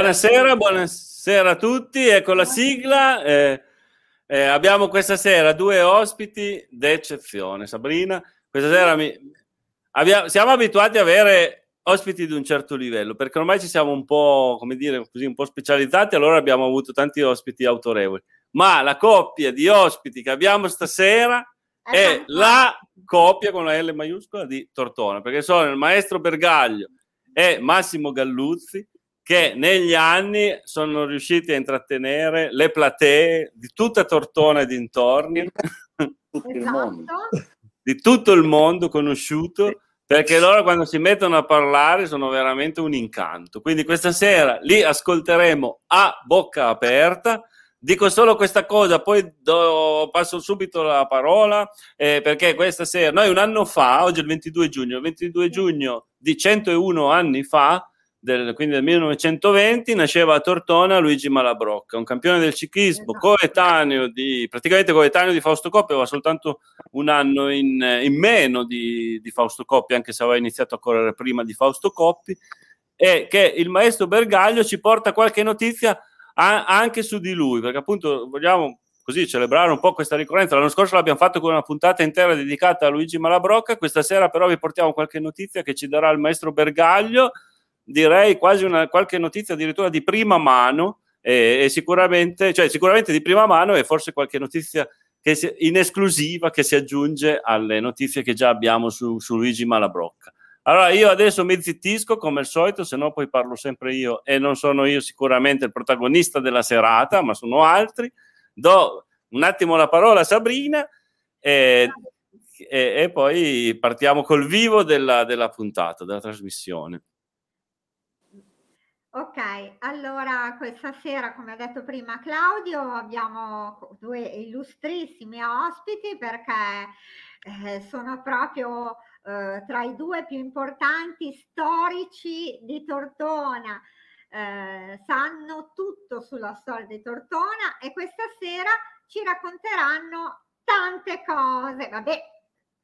Buonasera, buonasera a tutti, ecco la sigla. Eh, eh, abbiamo questa sera due ospiti d'eccezione. Sabrina, questa sera mi... abbiamo... siamo abituati ad avere ospiti di un certo livello perché ormai ci siamo un po', come dire, così, un po' specializzati, allora abbiamo avuto tanti ospiti autorevoli. Ma la coppia di ospiti che abbiamo stasera è la coppia con la L maiuscola di Tortona, perché sono il maestro Bergaglio e Massimo Galluzzi che negli anni sono riusciti a intrattenere le platee di tutta Tortona e dintorni, esatto. di tutto il mondo conosciuto, perché loro quando si mettono a parlare sono veramente un incanto. Quindi questa sera li ascolteremo a bocca aperta. Dico solo questa cosa, poi do, passo subito la parola, eh, perché questa sera, noi un anno fa, oggi è il 22 giugno, il 22 giugno di 101 anni fa, del, quindi del 1920, nasceva a Tortona Luigi Malabrocca, un campione del ciclismo, esatto. coetaneo di, praticamente coetaneo di Fausto Coppi, aveva soltanto un anno in, in meno di, di, Fausto Coppi, anche se aveva iniziato a correre prima di Fausto Coppi, e che il maestro Bergaglio ci porta qualche notizia a, anche su di lui, perché appunto vogliamo così celebrare un po' questa ricorrenza. L'anno scorso l'abbiamo fatto con una puntata intera dedicata a Luigi Malabrocca, questa sera però vi portiamo qualche notizia che ci darà il maestro Bergaglio direi quasi una, qualche notizia addirittura di prima mano e, e sicuramente, cioè, sicuramente di prima mano e forse qualche notizia si, in esclusiva che si aggiunge alle notizie che già abbiamo su, su Luigi Malabrocca. Allora io adesso mi zittisco come al solito, se no poi parlo sempre io e non sono io sicuramente il protagonista della serata, ma sono altri. Do un attimo la parola a Sabrina e, e, e poi partiamo col vivo della, della puntata, della trasmissione. Ok, allora questa sera, come ha detto prima Claudio, abbiamo due illustrissimi ospiti perché eh, sono proprio eh, tra i due più importanti storici di Tortona. Eh, sanno tutto sulla storia di Tortona e questa sera ci racconteranno tante cose. Vabbè,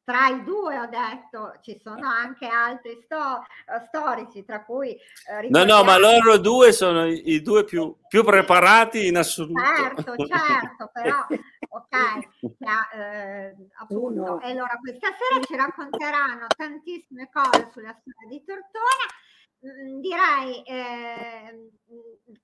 tra i due ho detto ci sono anche altri sto- eh, storici tra cui eh, no no ma loro due sono i, i due più, più, preparati in assoluto. Certo certo però ok eh, appunto e allora questa sera ci racconteranno tantissime cose sulla storia di Tortona. Mm, direi eh,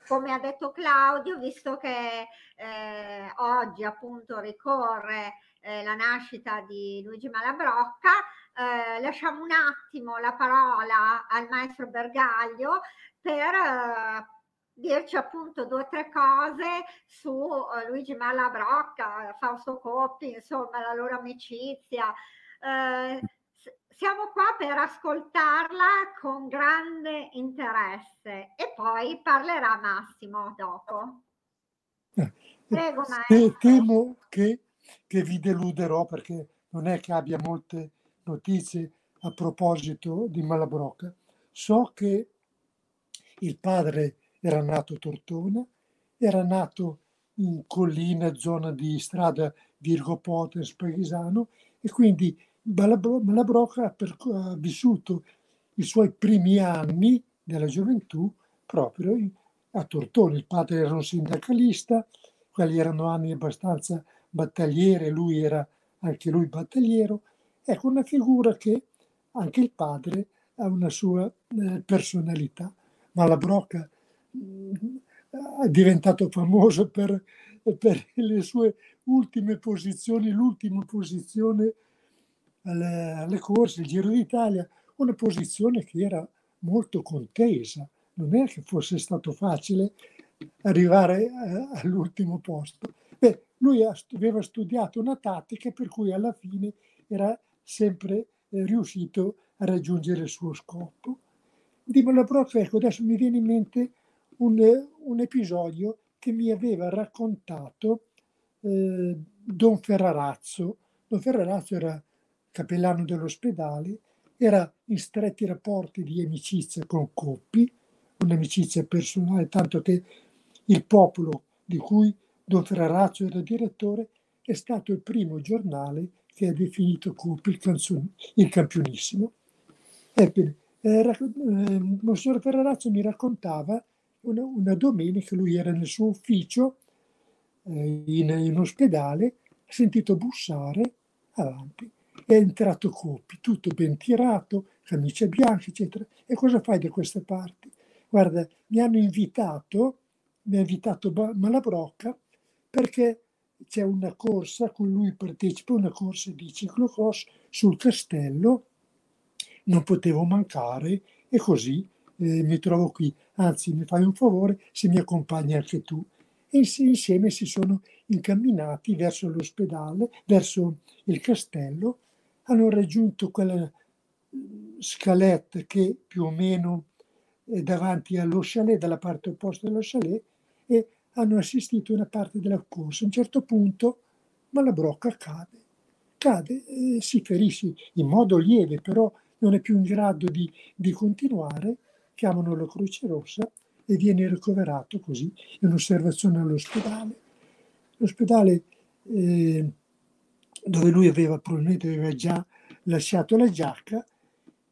come ha detto Claudio visto che eh, oggi appunto ricorre eh, la nascita di Luigi Malabrocca. Eh, lasciamo un attimo la parola al maestro Bergaglio per eh, dirci appunto due o tre cose su uh, Luigi Malabrocca, Fausto Coppi, insomma la loro amicizia. Eh, siamo qua per ascoltarla con grande interesse e poi parlerà Massimo dopo. Eh, Prego, maestro. Temo che che vi deluderò perché non è che abbia molte notizie a proposito di Malabrocca. So che il padre era nato a Tortona, era nato in collina, zona di strada Virgo Potens, Paesano, e quindi Malabrocca ha, ha vissuto i suoi primi anni della gioventù proprio a Tortona. Il padre era un sindacalista, quelli erano anni abbastanza battagliere, lui era anche lui battagliero, ecco una figura che anche il padre ha una sua eh, personalità, ma la Brocca mh, mm, è diventato famoso per, per, le sue ultime posizioni, l'ultima posizione alle, alle corse, il Giro d'Italia, una posizione che era molto contesa, non è che fosse stato facile arrivare eh, all'ultimo posto. Lui aveva studiato una tattica per cui alla fine era sempre eh, riuscito a raggiungere il suo scopo. Di Malabrocca, ecco, adesso mi viene in mente un, un episodio che mi aveva raccontato eh, Don Ferrarazzo. Don Ferrarazzo era cappellano dell'ospedale, era in stretti rapporti di amicizia con Coppi, un'amicizia personale, tanto che il popolo di cui Don Ferrarazzo era direttore, è stato il primo giornale che ha definito Coppi il, canzone, il campionissimo. Ebbene, eh, eh, Monsignor Ferrarazzo mi raccontava una, una domenica lui era nel suo ufficio eh, in, in ospedale, ha sentito bussare avanti. È entrato Coppi, tutto ben tirato, camicia bianca, eccetera. E cosa fai da queste parti? Guarda, mi hanno invitato, mi ha invitato Malabrocca perché c'è una corsa cui lui partecipa, una corsa di ciclocross sul castello, non potevo mancare e così eh, mi trovo qui. Anzi, mi fai un favore se mi accompagni anche tu. E insieme si sono incamminati verso l'ospedale, verso il castello, hanno raggiunto quella mm, scaletta che più o meno è davanti allo chalet, dalla parte opposta dello chalet, hanno assistito a una parte della corsa. A un certo punto Malabrocca cade, cade e si ferisce in modo lieve, però non è più in grado di, di continuare, chiamano la Croce Rossa e viene ricoverato così in osservazione all'ospedale. L'ospedale eh, dove lui aveva probabilmente aveva già lasciato la giacca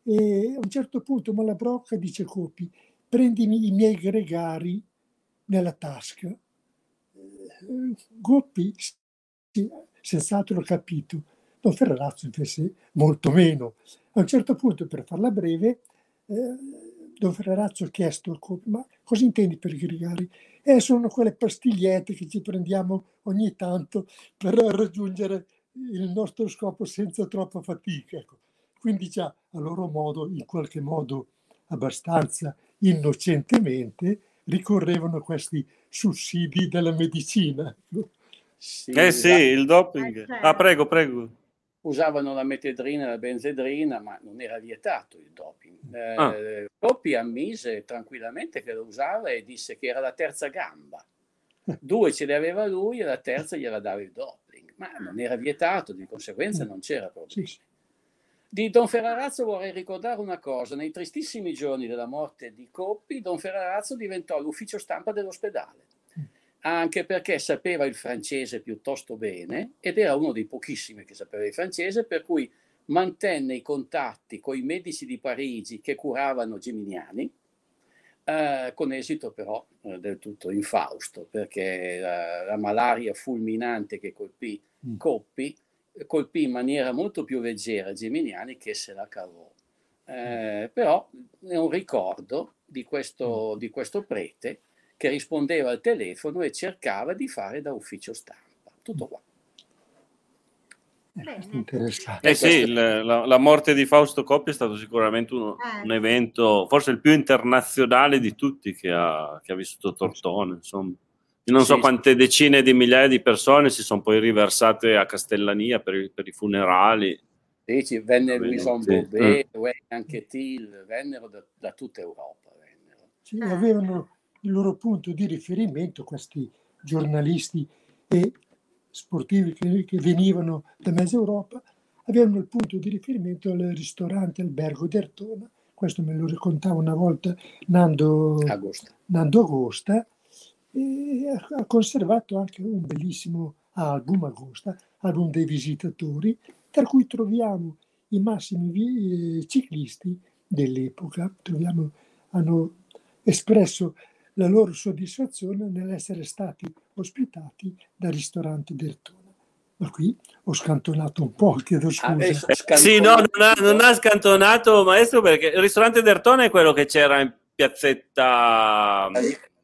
e a un certo punto Malabrocca dice Copi prendimi i miei gregari nella tasca. Goppi sì, senz'altro capito, Don Ferrazzo invece molto meno. A un certo punto, per farla breve, eh, Don Ferrazzo ha chiesto a Coppi, ma cosa intendi per gregari? Eh, sono quelle pastigliette che ci prendiamo ogni tanto per raggiungere il nostro scopo senza troppa fatica. Ecco. Quindi già a loro modo, in qualche modo abbastanza innocentemente, ricorrevano a questi sussidi della medicina. Sì, eh sì, il doping. Eh, certo. Ah, prego, prego. Usavano la metedrina e la benzedrina, ma non era vietato il doping. Eh, ah. Coppi ammise tranquillamente che lo usava e disse che era la terza gamba. Due ce le aveva lui e la terza gliela dava il doping, ma non era vietato, di conseguenza non c'era problema. Sì. Di Don Ferrarazzo vorrei ricordare una cosa. Nei tristissimi giorni della morte di Coppi, Don Ferrarazzo diventò l'ufficio stampa dell'ospedale, anche perché sapeva il francese piuttosto bene ed era uno dei pochissimi che sapeva il francese, per cui mantenne i contatti con i medici di Parigi che curavano Geminiani, eh, con esito però eh, del tutto infausto, perché la, la malaria fulminante che colpì mm. Coppi colpì in maniera molto più leggera Geminiani che se la cavò. Eh, però è un ricordo di questo, mm. di questo prete che rispondeva al telefono e cercava di fare da ufficio stampa. Tutto qua. Eh sì, il, la, la, morte di Fausto Coppi è stato sicuramente uno, eh. un evento, forse il più internazionale di tutti che ha, che ha vissuto Tortone. Insomma non so quante decine di migliaia di persone si sono poi riversate a Castellania per, i, per i funerali. Sì, ci venne Louison sì. Bobet, mm. anche Till, vennero da, da tutta Europa. Sì, avevano il loro punto di riferimento questi giornalisti e sportivi che, che venivano da mezza Europa, avevano il punto di riferimento al ristorante Albergo d'Ertona, questo me lo raccontava una volta Nando Agosta, Nando Agosta e ha conservato anche un bellissimo album, Agosta, album dei visitatori, tra cui troviamo i massimi eh, ciclisti dell'epoca. Troviamo, hanno espresso la loro soddisfazione nell'essere stati ospitati dal ristorante Dertona. Ma qui ho scantonato un po', chiedo scusa. Ah, sì, no, non ha, non ha, scantonato, maestro, perché il ristorante Dertona è quello che c'era in piazzetta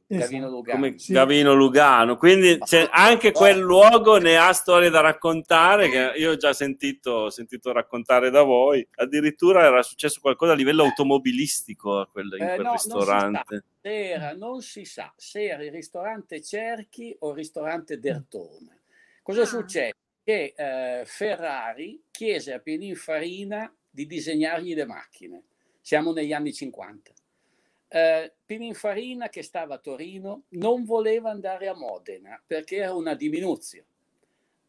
Gavino Lugano. Come sì. Gavino Lugano. Quindi anche quel luogo ne ha storie da raccontare che io ho già sentito, sentito raccontare da voi. Addirittura era successo qualcosa a livello automobilistico a quel, in eh, quel no, ristorante. Non si, era, non si, sa se era il ristorante Cerchi o il ristorante Dertone. Cosa ah. succede? Che eh, Ferrari chiese a Pininfarina di disegnargli le macchine. Siamo negli anni 50 eh, Pininfarina, che stava a Torino, non voleva andare a Modena perché era una diminuzione.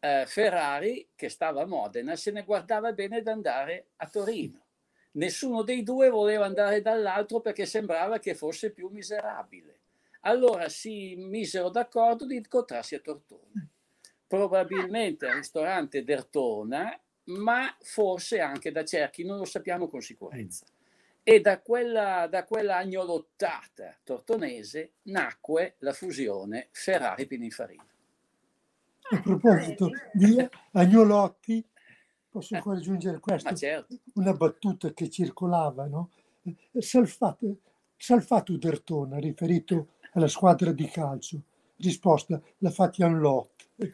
Eh, Ferrari, che stava a Modena, se ne guardava bene da andare a Torino. Nessuno dei due voleva andare dall'altro perché sembrava che fosse più miserabile. Allora si misero d'accordo di incontrarsi a Tortona. Probabilmente al ristorante Dertona, ma forse anche da Cerchi, non lo sappiamo con sicurezza E da quella, da quella agnolottata tortonese nacque la fusione Ferrari-Pininfarina. A proposito di agnolotti, posso ancora aggiungere questo? Certo. Una battuta che circolava, no? Salfato, Salfato Dertona, riferito alla squadra di calcio. Risposta, la fatti un lot.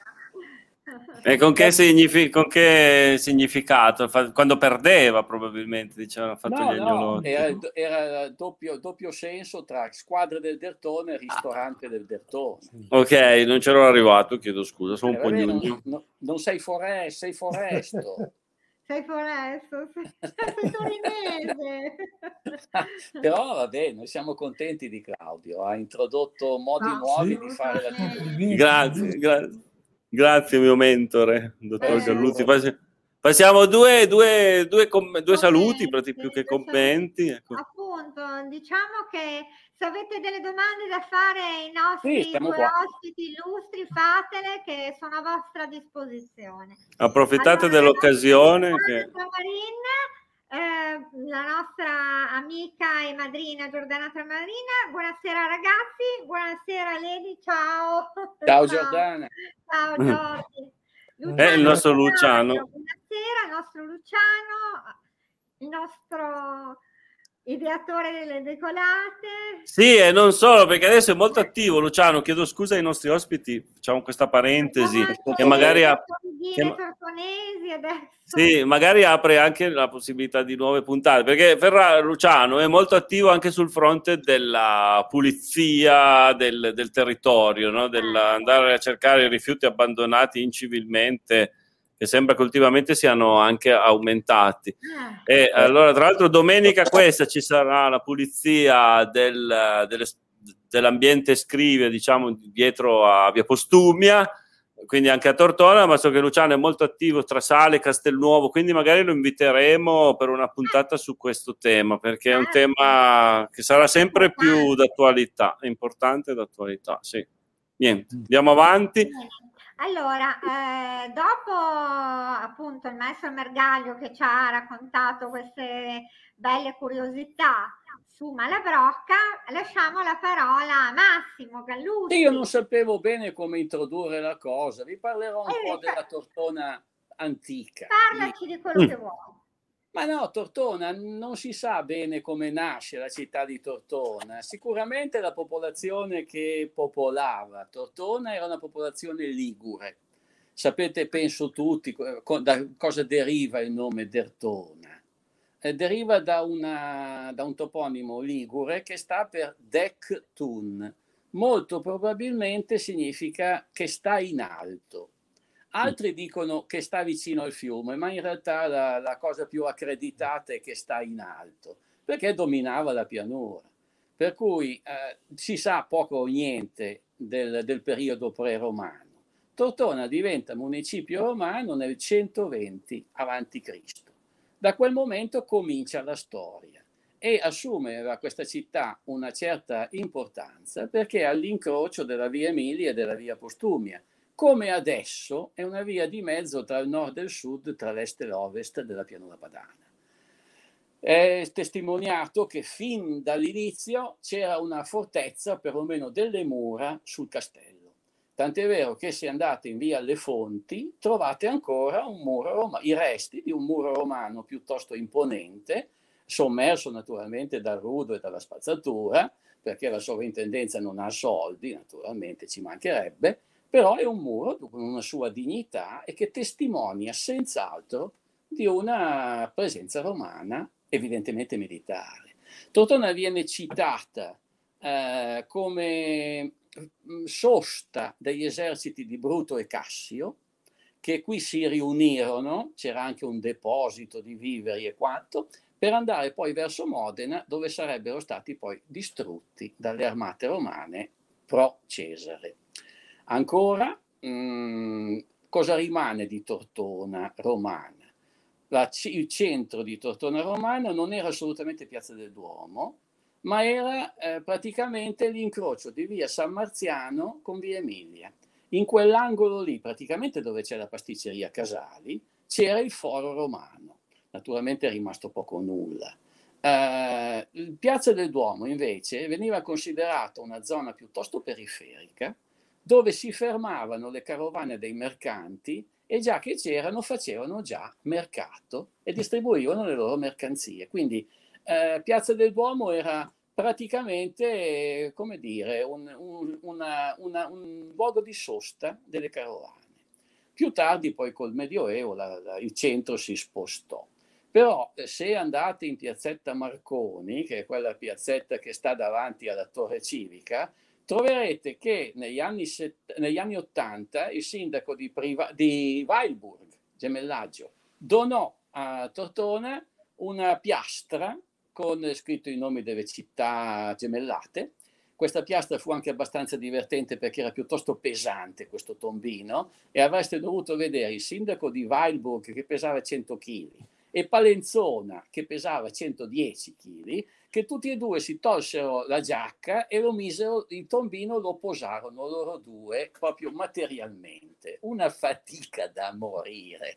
E con che, signifi- con che, significato? Quando perdeva probabilmente dicevano fatto no, gli. No, era, era doppio, doppio, senso tra squadra del Dertone e ristorante del Dertone. Ok, non c'ero arrivato, chiedo scusa, sono eh, un po' non, non, non sei foresto, sei foresto. sei foresto, sei, sei torinese. Però vabbè, noi siamo contenti di Claudio, ha introdotto modi ah, nuovi sì, di fare la Grazie, grazie. Grazie mio mentore, dottor eh, Gialluzzi. Passiamo due, due, due, com- due saluti, più che commenti. Ecco. Appunto, diciamo che se avete delle domande da fare ai nostri sì, due qua. ospiti illustri, fatele che sono a vostra disposizione. Approfittate allora, dell'occasione. Che... Marina, eh, la nostra amica e madrina Giordana Tramarina. Buonasera ragazzi, buonasera Lady, ciao. Ciao, ciao. Giordana. Ciao Giorgi. Luciano, eh, il nostro Luciano. Buonasera, il nostro Luciano, il nostro ideatore delle decolate. Sì, e non solo, perché adesso è molto attivo Luciano, chiedo scusa ai nostri ospiti, facciamo questa parentesi, che magari, ha, che, sì, magari apre anche la possibilità di nuove puntate, perché Ferra Luciano è molto attivo anche sul fronte della pulizia del, del territorio, no? dell'andare a cercare i rifiuti abbandonati incivilmente che sembra che ultimamente siano anche aumentati. Ah. E allora, tra l'altro, domenica questa ci sarà la pulizia del, delle, dell'ambiente scrive, diciamo, dietro a Via Postumia, quindi anche a Tortona, ma so che Luciano è molto attivo tra Sale e Castelnuovo, quindi magari lo inviteremo per una puntata su questo tema, perché è un ah. tema che sarà sempre più d'attualità, importante d'attualità, sì. Niente, andiamo avanti. Allora, eh, dopo appunto il maestro Mergaglio che ci ha raccontato queste belle curiosità su Malabrocca, lasciamo la parola a Massimo Gallucci. Io non sapevo bene come introdurre la cosa, vi parlerò un eh, po' della tortona antica. Parlaci di quello mm. che vuoi. Ma no, Tortona non si sa bene come nasce la città di Tortona. Sicuramente la popolazione che popolava Tortona era una popolazione ligure. Sapete, penso tutti, da cosa deriva il nome Dertona. Eh, deriva da, una, da un toponimo ligure che sta per Dec-tun. Molto probabilmente significa che sta in alto Altri dicono che sta vicino al fiume, ma in realtà la, la cosa più accreditata è che sta in alto, perché dominava la pianura. Per cui eh, si sa poco o niente del, del periodo pre-romano. Tortona diventa municipio romano nel 120 a.C. Da quel momento comincia la storia e assume questa città una certa importanza perché è all'incrocio della via Emilia e della via Postumia come adesso è una via di mezzo tra il nord e il sud, tra l'est e l'ovest della pianura padana. È testimoniato che fin dall'inizio c'era una fortezza, perlomeno delle mura, sul castello. Tant'è vero che se andate in via alle Fonti trovate ancora un muro romano, i resti di un muro romano piuttosto imponente, sommerso naturalmente dal rudo e dalla spazzatura, perché la sovrintendenza non ha soldi, naturalmente ci mancherebbe, però è un muro con una sua dignità e che testimonia senz'altro di una presenza romana, evidentemente militare. Tortona viene citata eh, come mm, sosta degli eserciti di Bruto e Cassio, che qui si riunirono, c'era anche un deposito di viveri e quanto, per andare poi verso Modena, dove sarebbero stati poi distrutti dalle armate romane pro Cesare. Ancora, mh, mm, cosa rimane di Tortona romana? La, il centro di Tortona romana non era assolutamente Piazza del Duomo, ma era eh, praticamente l'incrocio di via San Marziano con via Emilia. In quell'angolo lì, praticamente dove c'è la pasticceria Casali, c'era il foro romano. naturalmente è rimasto poco o nulla. Eh, Piazza del Duomo invece veniva considerata una zona piuttosto periferica dove si fermavano le carovane dei mercanti e già che c'erano facevano già mercato e distribuivano le loro mercanzie. Quindi eh, Piazza del Duomo era praticamente, come dire, un, un, una, una, un luogo di sosta delle carovane. Più tardi, poi col Medioevo, la, la, il centro si spostò. Però eh, se andate in piazzetta Marconi, che è quella piazzetta che sta davanti alla torre civica, troverete che negli anni, set, negli anni 80 il sindaco di, Priva, di Weilburg, gemellaggio, donò a Tortona una piastra con scritto i nomi delle città gemellate. Questa piastra fu anche abbastanza divertente perché era piuttosto pesante questo tombino e avreste dovuto vedere il sindaco di Weilburg che pesava 100 kg e Palenzona che pesava 110 kg che tutti e due si tolsero la giacca e lo misero, il tombino lo posarono loro due proprio materialmente. Una fatica da morire.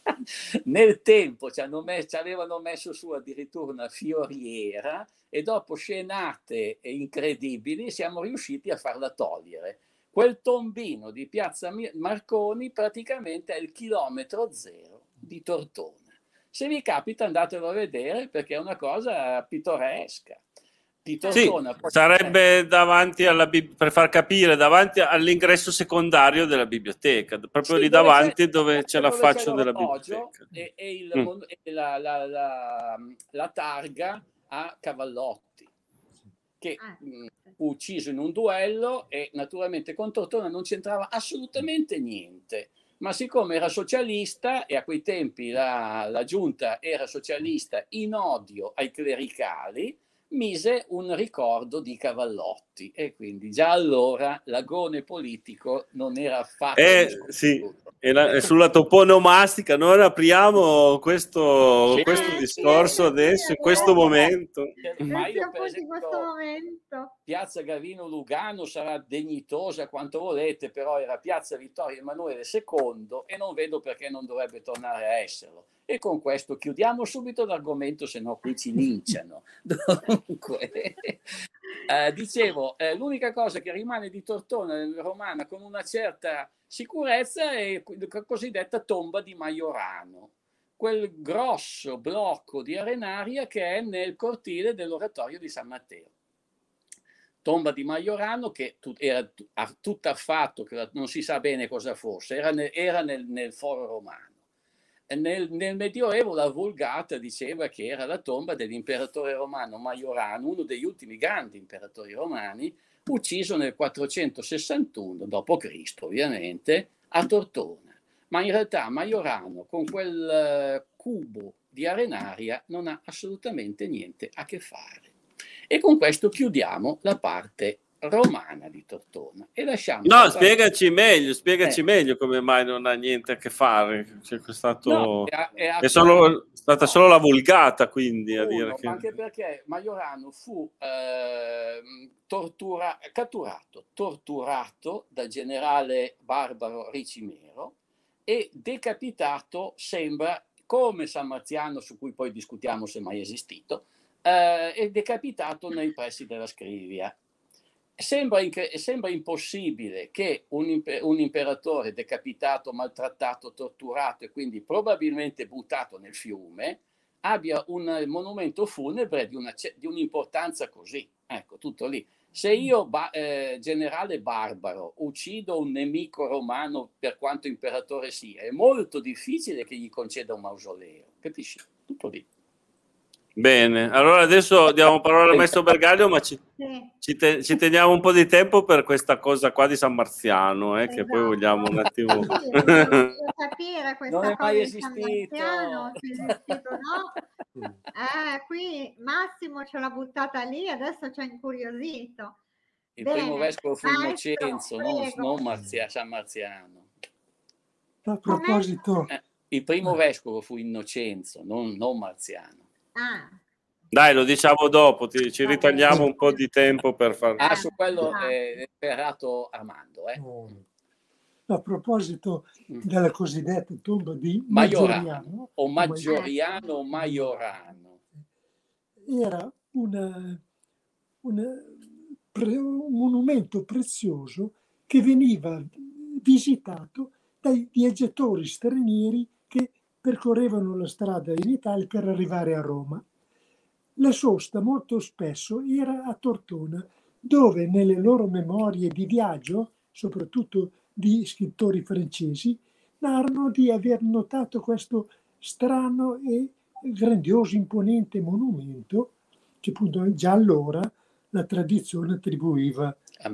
Nel tempo ci, me- ci avevano messo su addirittura una fioriera e dopo scenate incredibili siamo riusciti a farla togliere. Quel tombino di Piazza Marconi praticamente è il chilometro zero di Tortona. Se vi capita andatelo a vedere perché è una cosa pittoresca. Sì, sarebbe davanti alla per far capire davanti all'ingresso secondario della biblioteca, proprio sì, lì davanti dove c'è la faccia della biblioteca. E, e, il, mm. e la, la, la, la, targa a Cavallotti, che ah, mh, mm, fu ucciso in un duello e naturalmente con Tortona non c'entrava assolutamente niente ma siccome era socialista e a quei tempi la, la giunta era socialista in odio ai clericali, mise un ricordo di Cavallotti. E quindi già allora l'agone politico non era affatto eh, sì, e, la, e sulla toponomastica noi apriamo questo, sì, questo discorso sì, adesso in questo momento. Ma io per esempio, Piazza Gavino Lugano sarà dignitosa quanto volete però era Piazza Vittorio Emanuele II e non vedo perché non dovrebbe tornare a esserlo e con questo chiudiamo subito l'argomento, se no qui ci linciano. Dunque, eh, dicevo, eh, l'unica cosa che rimane di Tortona romana con una certa sicurezza è la cosiddetta tomba di Maiorano, quel grosso blocco di arenaria che è nel cortile dell'oratorio di San Matteo. Tomba di Maiorano che era tutta affatto, che non si sa bene cosa fosse, era nel, era nel, nel foro romano nel, nel, Medioevo la Vulgata diceva che era la tomba dell'imperatore romano Maiorano, uno degli ultimi grandi imperatori romani, ucciso nel 461 d.C., ovviamente, a Tortona. Ma in realtà Maiorano con quel uh, cubo di arenaria non ha assolutamente niente a che fare. E con questo chiudiamo la parte romana di Tortona e lasciamo no spiegaci meglio spiegaci eh. meglio come mai non ha niente a che fare c'è stato no, è, è, è solo, stata solo la vulgata quindi uno, a dire che... anche perché Majorano fu eh, tortura, catturato torturato dal generale barbaro Ricimero e decapitato sembra come San Marziano su cui poi discutiamo se mai esistito eh, è decapitato nei pressi della Scrivia Sembra, inc- sembra, impossibile che un, imper- un, imperatore decapitato, maltrattato, torturato e quindi probabilmente buttato nel fiume abbia un monumento funebre di, una, di un'importanza così. Ecco, tutto lì. Se io, ba- eh, generale barbaro, uccido un nemico romano per quanto imperatore sia, è molto difficile che gli conceda un mausoleo. Capisci? Tutto lì. Bene, allora adesso diamo parola al maestro Bergaglio, ma ci, ci, te, ci, teniamo un po' di tempo per questa cosa qua di San Marziano, eh, esatto. che poi esatto. vogliamo un attimo... Sì, capire questa non è mai esistito. Marziano, esistito no? eh, qui Massimo ce l'ha buttata lì, adesso ci ha incuriosito. Il Bene. primo vescovo fu Innocenzo, non, non Marzia, San Marziano. A proposito... Eh, il primo vescovo fu Innocenzo, non, non Marziano. Ah. Dai, lo diciamo dopo, ti, ci ritagliamo un po' di tempo per fare... Ah, su quello è ferrato Armando. Eh. a proposito mm. della cosiddetta tomba di Maggioriano, o Maggioriano o Maiorano. Era una, una, un monumento prezioso che veniva visitato dai viaggiatori stranieri percorrevano la strada in Italia per arrivare a Roma. La sosta molto spesso era a Tortona, dove nelle loro memorie di viaggio, soprattutto di scrittori francesi, narrano di aver notato questo strano e grandioso, imponente monumento che appunto già allora la tradizione attribuiva a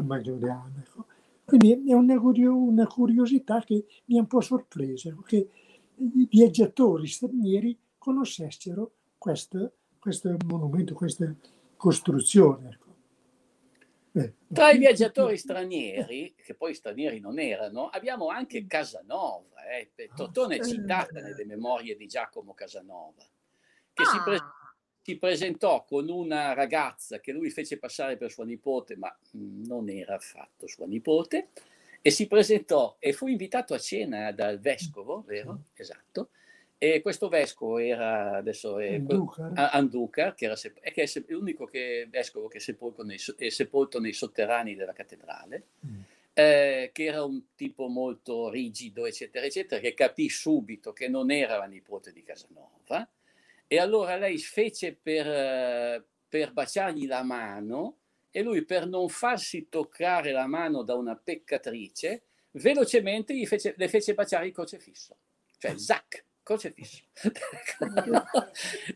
Maggioriano. Ecco. Quindi è una, curiosità che mi ha un po' sorpresa, che i viaggiatori stranieri conoscessero questo, questo monumento, questa costruzione. Ecco. Eh. Tra i viaggiatori stranieri, che poi stranieri non erano, abbiamo anche Casanova. Eh. Tortone è ah, citata nelle memorie di Giacomo Casanova, che ah. si, pre- si, presentò con una ragazza che lui fece passare per sua nipote, ma non era affatto sua nipote, e si presentò e fu invitato a cena dal vescovo, vero? Esatto e questo vescovo era adesso è, Anducar, che, era sep- che è l'unico che, vescovo che è sepolto, nei, è sepolto nei sotterranei della cattedrale, mm. eh, che era un tipo molto rigido, eccetera, eccetera, che capì subito che non era la nipote di Casanova. E allora lei fece per, per baciargli la mano e lui per non farsi toccare la mano da una peccatrice, velocemente fece, le fece baciare il crocefisso. Cioè, zac, crocifisso.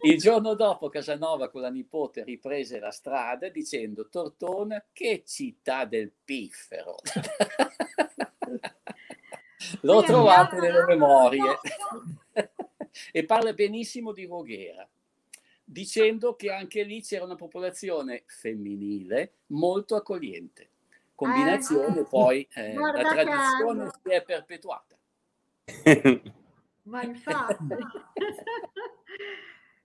il giorno dopo Casanova con la nipote riprese la strada dicendo Tortona che città del piffero. Lo trovate nelle memorie. e parla benissimo di Voghera, dicendo che anche lì c'era una popolazione femminile molto accogliente. Combinazione eh, poi eh, la tradizione si è perpetuata. Ma infatti,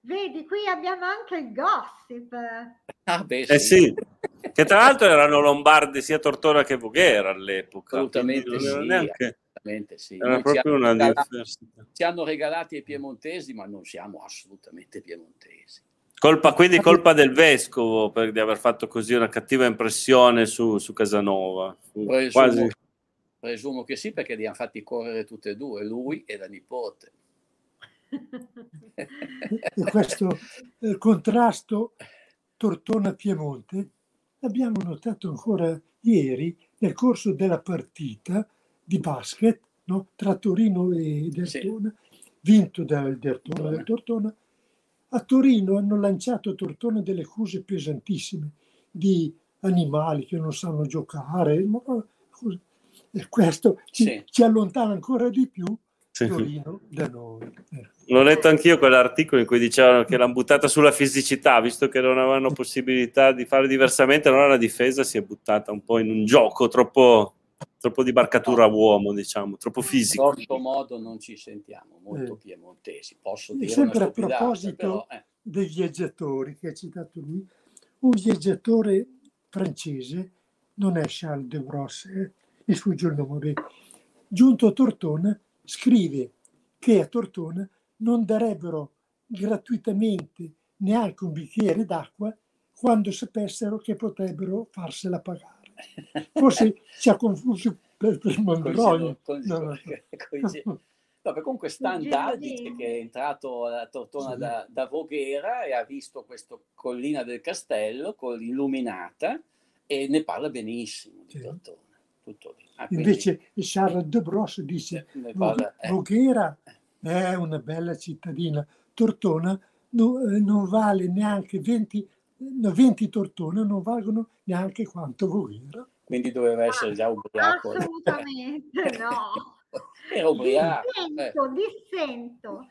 vedi, qui abbiamo anche il gossip. Ah, beh, sì. Eh sì. che tra l'altro erano lombardi sia Tortona che Voghera all'epoca. Assolutamente sì. Neanche... Assolutamente sì. Era proprio una regalati, ci hanno regalati i piemontesi, ma non siamo assolutamente piemontesi. Colpa, quindi colpa del vescovo per di aver fatto così una cattiva impressione su, su Casanova. Presumo, Quasi Presumo che sì, perché li hanno fatti correre tutte e due, lui e la nipote. e questo eh, contrasto Tortona-Piemonte l'abbiamo notato ancora ieri nel corso della partita di basket no? tra Torino e Dertona, sì. vinto dal Dertona, del Tortona. A Torino hanno lanciato a Tortona delle accuse pesantissime di animali che non sanno giocare, e questo ci, sì. ci allontana ancora di più sì. Torino da noi. Eh. L'ho letto anch'io quell'articolo in cui dicevano che l'hanno buttata sulla fisicità, visto che non avevano possibilità di fare diversamente, allora la difesa si è buttata un po' in un gioco troppo, troppo di barcatura no. uomo, diciamo, troppo fisico. In questo modo non ci sentiamo molto eh. piemontesi, posso dire Sempre a proposito però, eh. dei viaggiatori che ha citato lui, un viaggiatore francese, non è Charles de Brosse, mi sfugge il nome, giunto a Tortona, scrive che a Tortona non darebbero gratuitamente neanche un bicchiere d'acqua quando sapessero che potrebbero farsela pagare. Forse ci ha confuso per, per Mondroni. No, comunque Stendhal dice che è entrato a Tortona sì. da, da, Voghera e ha visto questa collina del castello con illuminata e ne parla benissimo di sì. Tortona tutto lì. Ah, Invece Charles de Bros dice parla, eh. Voghera è una bella cittadina, Tortona non, eh, non vale neanche 20, 20 Tortona non valgono neanche quanto Voghera. Quindi doveva essere già ubriaco. Assolutamente no. Era ubriaco. Dissento, eh. dissento.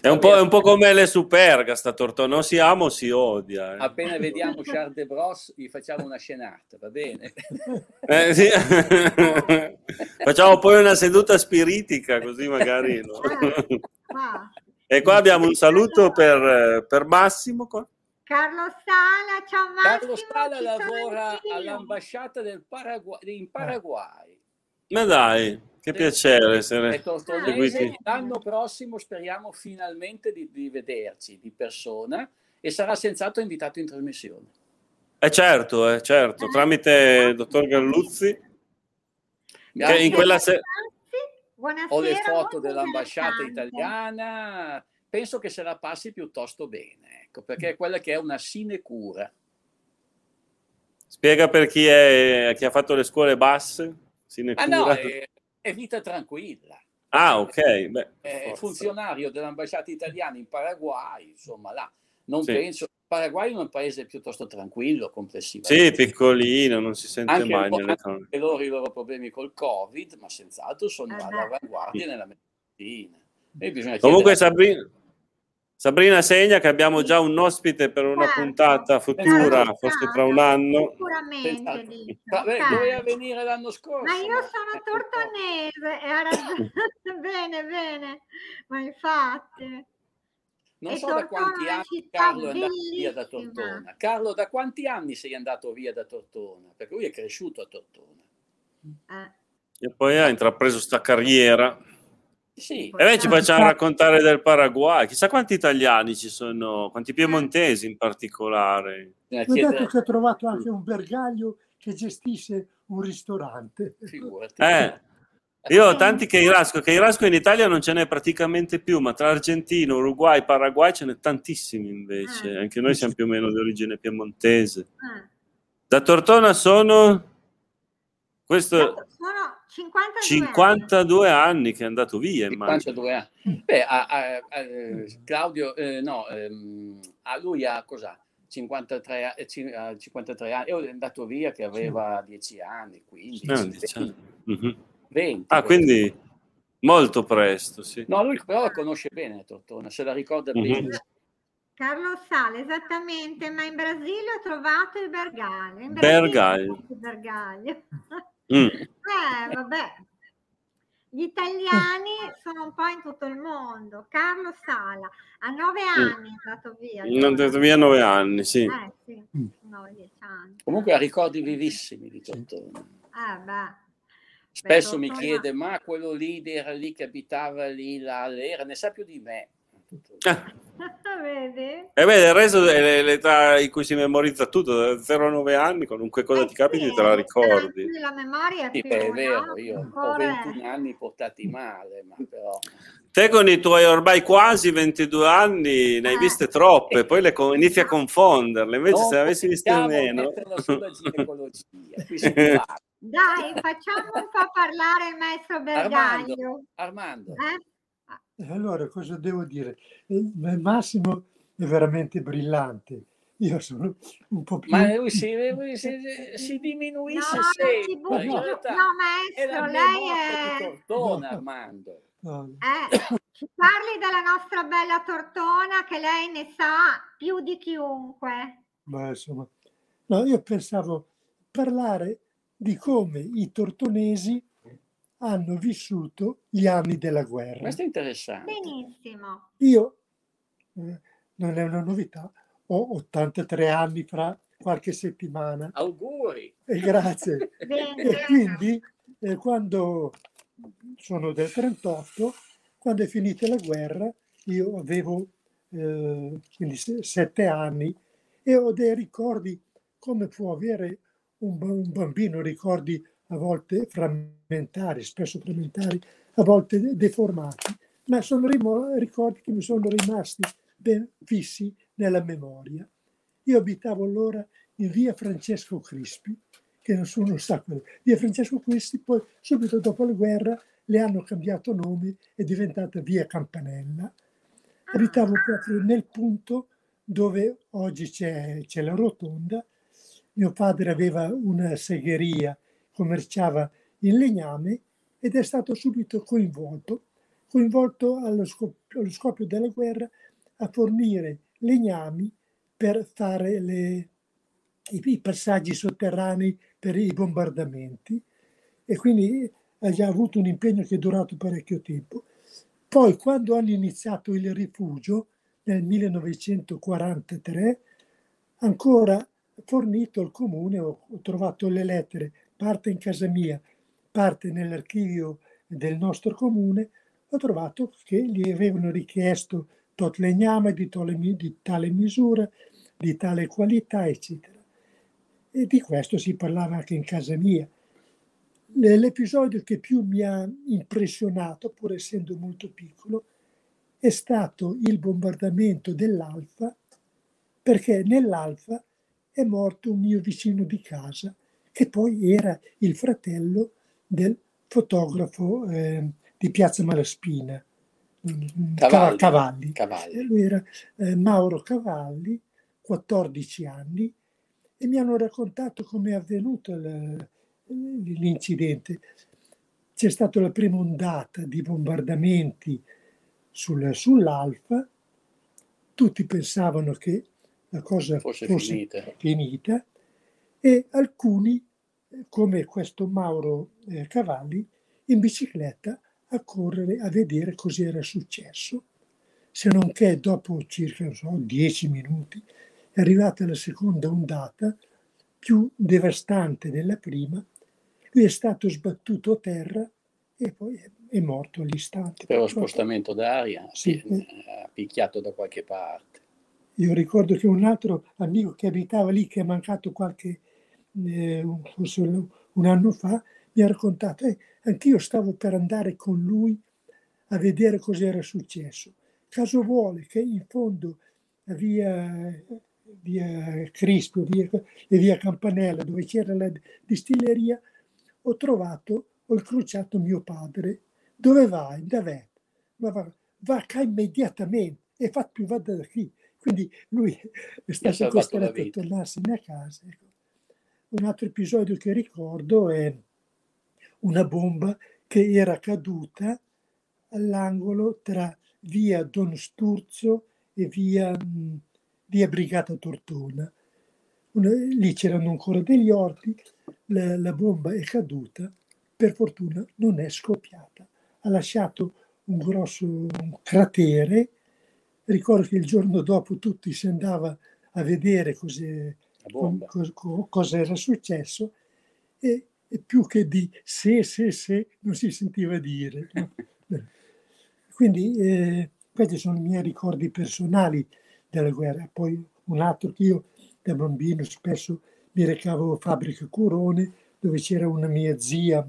È un, è un, po', come le superga sta tortona, non si ama o si odia. Eh. Appena vediamo Charles de Bros gli facciamo una scenata, va bene? Eh, sì. facciamo poi una seduta spiritica così magari... No? E qua abbiamo un saluto per, per Massimo. Qua. Carlo Sala, ciao Massimo. Carlo Sala lavora all'ambasciata del Paragu- in Paraguay. Ma dai, che sì. piacere essere seguiti. L'anno prossimo speriamo finalmente di, di, vederci di persona e sarà senz'altro invitato in trasmissione. Eh certo, eh, certo, tramite il dottor Galluzzi. Che in quella se- Ho le foto dell'ambasciata italiana, penso che se la passi piuttosto bene, ecco, perché è quella che è una sinecura. Spiega per chi, è, chi ha fatto le scuole basse? Sinecura. Ah no, è, è vita tranquilla. Ah, ok. Beh, è funzionario dell'ambasciata italiana in Paraguay, insomma, là. Non sì. penso. Paraguay è un paese piuttosto tranquillo, complessivamente. Sì, piccolino, non si sente anche mai. Anche loro i loro problemi col Covid, ma senz'altro sono all'avanguardia nella medicina. Comunque. Sabrina, Sabrina segna che abbiamo già un ospite per una certo. puntata futura, certo. forse tra un anno. Sicuramente. Dico. Doveva venire l'anno scorso. Ma io sono tortonese, era bene, bene, ma infatti. Non e so Tortona da quanti anni Carlo è andato via da Tortona. Carlo, da quanti anni sei andato via da Tortona? Perché lui è cresciuto a Tortona. Eh. E poi ha intrapreso sta carriera. Sì. E noi ci facciamo raccontare del Paraguay. Chissà quanti italiani ci sono, quanti piemontesi in particolare. Ho detto che ho trovato anche un bergaglio che gestisce un ristorante. Figurati. Eh. Io ho tanti che Irasco, che Irasco in Italia non ce n'è praticamente più, ma tra Argentina, Uruguay, Paraguay ce n'è tantissimi invece. Ah. Anche noi siamo più o meno di origine piemontese. Ah. Da Tortona sono... Questo... Sono 52, 52 anni. anni. che è andato via, 52 anni. Beh, a, a, a, Claudio, eh, no, ehm, a lui ha cos'ha? 53, eh, 53 anni, è andato via che aveva 10 anni, 15. Ah, 10 anni. Mm-hmm. 20. Ah, quindi molto presto, sì. No, lui però la conosce bene Tortona, se la ricorda mm-hmm. bene. Carlo Sale, esattamente, ma in Brasile ho trovato il bergaglio. In bergaglio. Mm. Eh, vabbè. Gli italiani sono un po' in tutto il mondo. Carlo Sala, a nove mm. anni mm. è andato via. È andato via a nove anni, sì. Eh, sì. Mm. 9, anni. Comunque ha ricordi vivissimi di Tortona. Eh, beh. Spesso mi chiede, ma quello lì era lì che abitava lì, là, era, ne sa più di me. Ah. Vedi? E eh beh, il resto è l'età in cui si memorizza tutto, da 0 a 9 anni, qualunque cosa eh ti capiti sì, te la ricordi. La memoria sì, beh, è vero, io ho 21 anni portati male, ma però... Te con i tuoi ormai quasi 22 anni ne hai eh. viste troppe, poi le co- inizi a confonderle, invece non se ne avessi viste meno... Dai, facciamo un po' parlare il maestro Bergaglio. Armando. Armando. Eh? Allora, cosa devo dire? Il Massimo è veramente brillante. Io sono un po' più... Ma lui si, lui si, si diminuisce no, sempre. No, no, maestro, lei è... Tortona, no. Armando. No. Eh, parli della nostra bella Tortona che lei ne sa più di chiunque. Ma insomma, no, io pensavo parlare di come i tortonesi hanno vissuto gli anni della guerra. Questo è interessante. Benissimo. Io, eh, non è una novità, ho 83 anni fra qualche settimana. Auguri! E grazie. e quindi eh, quando sono del 38, quando è finita la guerra, io avevo eh, quindi sette anni e ho dei ricordi come può avere un, un bambino ricordi a volte frammentari, spesso frammentari, a volte deformati, ma sono ricordi che mi sono rimasti ben fissi nella memoria. Io abitavo allora in via Francesco Crispi, che nessuno sa quello. Via Francesco Crispi, poi subito dopo la guerra le hanno cambiato nome, è diventata via Campanella. Abitavo proprio nel punto dove oggi c'è, c'è la rotonda mio padre aveva una segheria, commerciava in legname ed è stato subito coinvolto, coinvolto allo scoppio, allo scoppio della guerra a fornire legnami per fare le, i, i, passaggi sotterranei per i bombardamenti e quindi ha avuto un impegno che è durato parecchio tempo. Poi quando hanno iniziato il rifugio nel 1943, ancora fornito al comune, ho trovato le lettere, parte in casa mia, parte nell'archivio del nostro comune, ho trovato che gli avevano richiesto tot legname di, di tale misura, di tale qualità, eccetera. E di questo si parlava anche in casa mia. L'episodio che più mi ha impressionato, pur essendo molto piccolo, è stato il bombardamento dell'Alfa, perché nell'Alfa è morto un mio vicino di casa, che poi era il fratello del fotografo eh, di Piazza Malaspina, mm, Cavalli. Cavalli. Cavalli. Lui era eh, Mauro Cavalli, 14 anni, e mi hanno raccontato come è avvenuto l'incidente. C'è stata la prima ondata di bombardamenti sul, sull'Alfa, tutti pensavano che la cosa fosse, fosse finita. finita. e alcuni, come questo Mauro eh, Cavalli, in bicicletta a correre a vedere cosa era successo, se non che dopo circa so, dieci minuti è arrivata la seconda ondata, più devastante della prima, lui è stato sbattuto a terra e poi è morto all'istante. Per lo spostamento d'aria, sì, eh, picchiato da qualche parte. Io ricordo che un altro amico che abitava lì, che è mancato qualche, eh, forse un anno fa, mi ha raccontato, eh, anch'io stavo per andare con lui a vedere cosa era successo. Caso vuole che in fondo via, via Crispio via, e via Campanella, dove c'era la distilleria, ho trovato, ho incrociato mio padre. Dove vai? Dov'è? Ma va, va qua immediatamente e fa più vada da qui. Quindi lui è stato costretto a tornarsene a casa. Ecco. Un altro episodio che ricordo è una bomba che era caduta all'angolo tra via Don Sturzo e via, via Brigata Tortona. Una, lì c'erano ancora degli orti, la, la bomba è caduta, per fortuna non è scoppiata. Ha lasciato un grosso un cratere. Ricordo che il giorno dopo tutti si andava a vedere cosa, cosa era successo e e più che di se, se, se, non si sentiva dire. Quindi eh, questi sono i miei ricordi personali della guerra. Poi un altro che io da bambino spesso mi recavo a Fabbrica Curone, dove c'era una mia zia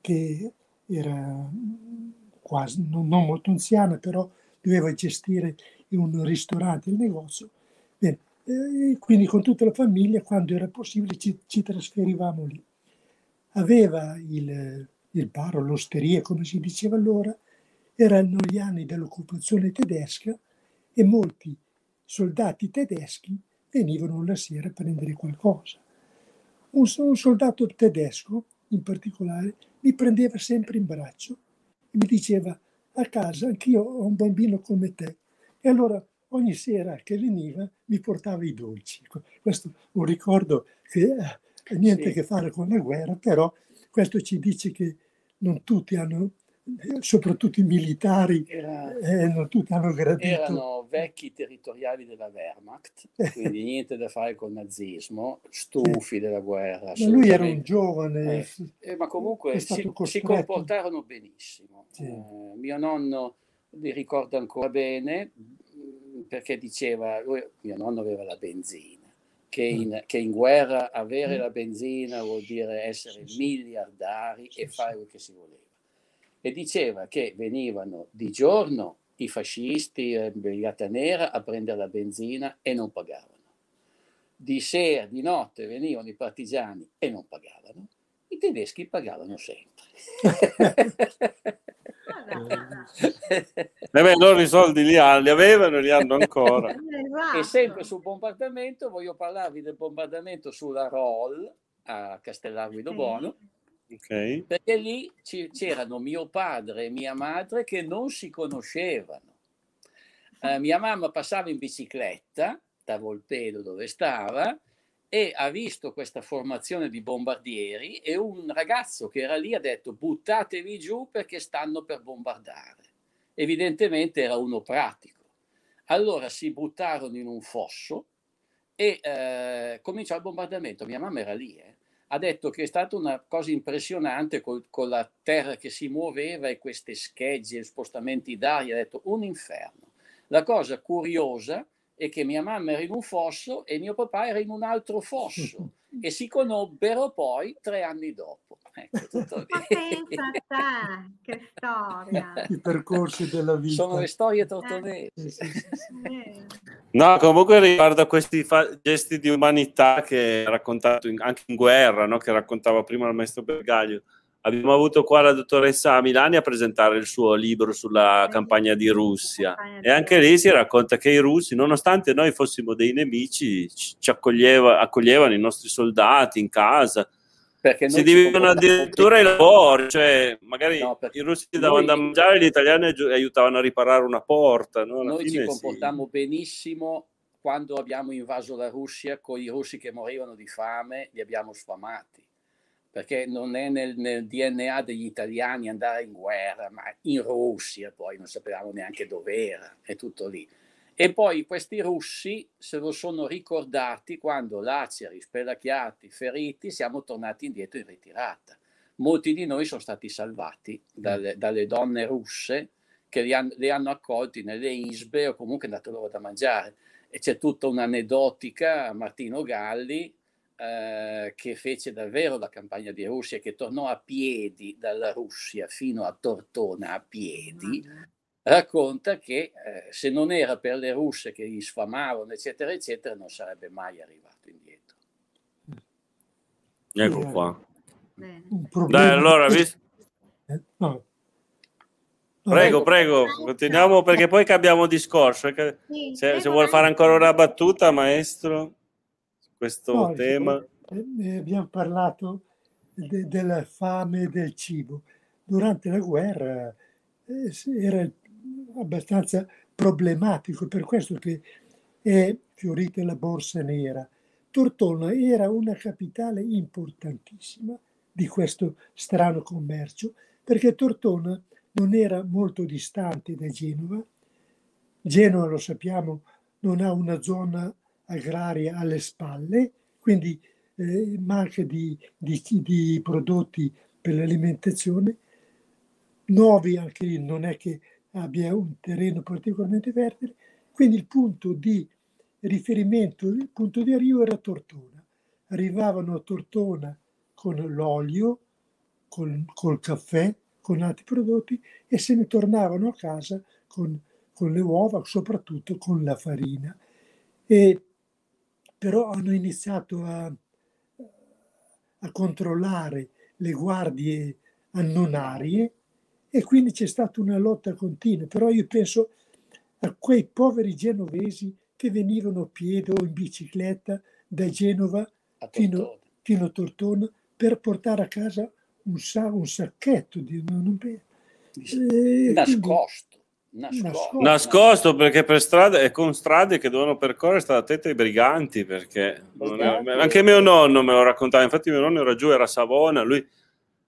che era quasi non, non molto anziana, però doveva gestire un ristorante, il negozio. E quindi con tutta la famiglia, quando era possibile, ci, ci trasferivamo lì. Aveva il, il bar l'osteria, come si diceva allora, erano gli anni dell'occupazione tedesca e molti soldati tedeschi venivano la sera a prendere qualcosa. Un, un soldato tedesco, in particolare, mi prendeva sempre in braccio e mi diceva a casa anch'io ho un bambino come te. E allora ogni sera che veniva mi portava i dolci. Questo è un ricordo che ha niente sì. a che fare con la guerra, però questo ci dice che non tutti hanno, soprattutto i militari, Era, eh, non tutti hanno gradito. Erano vecchi territoriali della Wehrmacht, quindi niente da fare col nazismo, stufi della guerra. Ma lui era un giovane. Eh, eh, ma comunque si, si, comportarono benissimo. Sì. Eh, mio nonno li ricordo ancora bene, perché diceva, lui, mio nonno aveva la benzina, che in, che in, guerra avere la benzina vuol dire essere miliardari e fare quel che si voleva. E diceva che venivano di giorno i fascisti, la Brigata Nera, a prendere la benzina e non pagavano. Di sera, di notte venivano i partigiani e non pagavano. I tedeschi pagavano sempre. eh beh, loro i soldi li, ha, li avevano e li hanno ancora. Esatto. E sempre sul bombardamento, voglio parlarvi del bombardamento sulla Roll a Castellarguido Bono. Okay. Perché lì c'erano mio padre e mia madre che non si conoscevano. Eh, mia mamma passava in bicicletta da Volpedo dove stava e ha visto questa formazione di bombardieri e un ragazzo che era lì ha detto buttatevi giù perché stanno per bombardare. Evidentemente era uno pratico. Allora si buttarono in un fosso e eh, cominciò il bombardamento. Mia mamma era lì, eh. ha detto che è stata una cosa impressionante col, con la terra che si muoveva e queste schegge, spostamenti d'aria, ha detto un inferno. La cosa curiosa è che mia mamma era in un fosso e mio papà era in un altro fosso e si conobbero poi tre anni dopo. Ecco, tutto Ma pensa a te, che storia! I percorsi della vita. Sono le storie tortonesi. Eh. No, comunque riguardo a questi fa- gesti di umanità che ha raccontato in- anche in guerra, no? che raccontava prima il maestro Bergaglio, Abbiamo avuto qua la dottoressa Milani a presentare il suo libro sulla campagna di Russia e anche lì si racconta che i russi, nonostante noi fossimo dei nemici, ci accoglieva, accoglievano i nostri soldati in casa. Perché si dividono addirittura i lavori, cioè magari no, i russi davano da mangiare, gli italiani aiutavano a riparare una porta. No? noi ci comportammo sì. benissimo quando abbiamo invaso la Russia con i russi che morivano di fame, li abbiamo sfamati perché non è nel, nel, DNA degli italiani andare in guerra, ma in Russia poi non sapevamo neanche dove era, è tutto lì. E poi questi russi se lo sono ricordati quando laceri, spelacchiati, feriti, siamo tornati indietro in ritirata. Molti di noi sono stati salvati dalle, dalle donne russe che li, han, li hanno accolti nelle isbe o comunque andate loro da mangiare. E c'è tutta un'aneddotica, Martino Galli, eh, che fece davvero la campagna di Russia e che tornò a piedi dalla Russia fino a Tortona a piedi, racconta che eh, se non era per le russe che gli sfamavano, eccetera, eccetera, non sarebbe mai arrivato indietro. Ecco qua. Dai, allora, vis- eh, no. Prego, prego, continuiamo perché poi cambiamo discorso. Se, se vuole fare ancora una battuta, maestro questo no, tema? Ne abbiamo parlato de, della fame e del cibo. Durante la guerra eh, era abbastanza problematico, per questo che è fiorita la borsa nera. Tortona era una capitale importantissima di questo strano commercio, perché Tortona non era molto distante da Genova. Genova, lo sappiamo, non ha una zona agraria alle spalle, quindi eh, manca di, di, di, prodotti per l'alimentazione, nuovi anche lì non è che abbia un terreno particolarmente fertile, quindi il punto di riferimento, il punto di arrivo era Tortona. Arrivavano a Tortona con l'olio, col, col caffè, con altri prodotti e se ne tornavano a casa con, con le uova, soprattutto con la farina. E però hanno iniziato a, a controllare le guardie annonarie e quindi c'è stata una lotta continua. Però io penso a quei poveri genovesi che venivano a piedi o in bicicletta da Genova fino, fino, a Tortona per portare a casa un, sa, un sacchetto di non, eh, nascosto nascosto. nascosto perché per strade e con strade che dovevano percorrere stata attenta ai briganti perché è, anche mio nonno me lo raccontava infatti mio nonno era giù era a Savona lui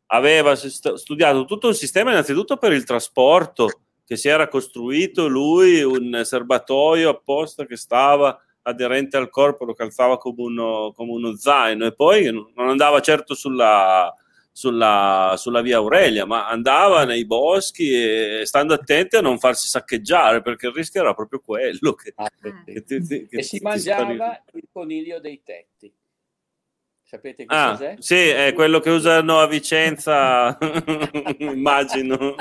aveva studiato tutto un sistema innanzitutto per il trasporto che si era costruito lui un serbatoio apposta che stava aderente al corpo lo calzava come uno, come uno zaino e poi non andava certo sulla sulla, sulla, via Aurelia, ma andava nei boschi e stando attenti a non farsi saccheggiare perché il rischio era proprio quello. Che, ah, che ti, ti, che e si mangiava il coniglio dei tetti. Sapete che ah, cos'è? Sì, è quello che usano a Vicenza, immagino.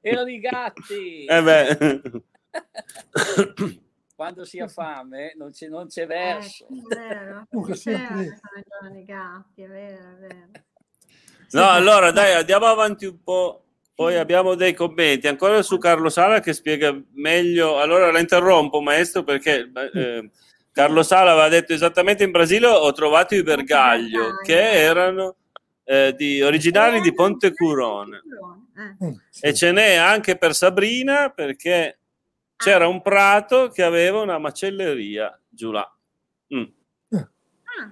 Erano i gatti. Eh beh. Quando si ha fame non c'è, non c'è verso. Eh, è vero. Non c'è i gatti, è vero, è vero. No, allora dai, andiamo avanti un po'. Poi abbiamo dei commenti ancora su Carlo Sala che spiega meglio. Allora la interrompo, maestro, perché eh, Carlo Sala aveva detto esattamente in Brasile ho trovato i bergaglio che erano eh, di, originari di Ponte Curone. Eh. E ce n'è anche per Sabrina perché c'era un prato che aveva una macelleria giù là. Mm.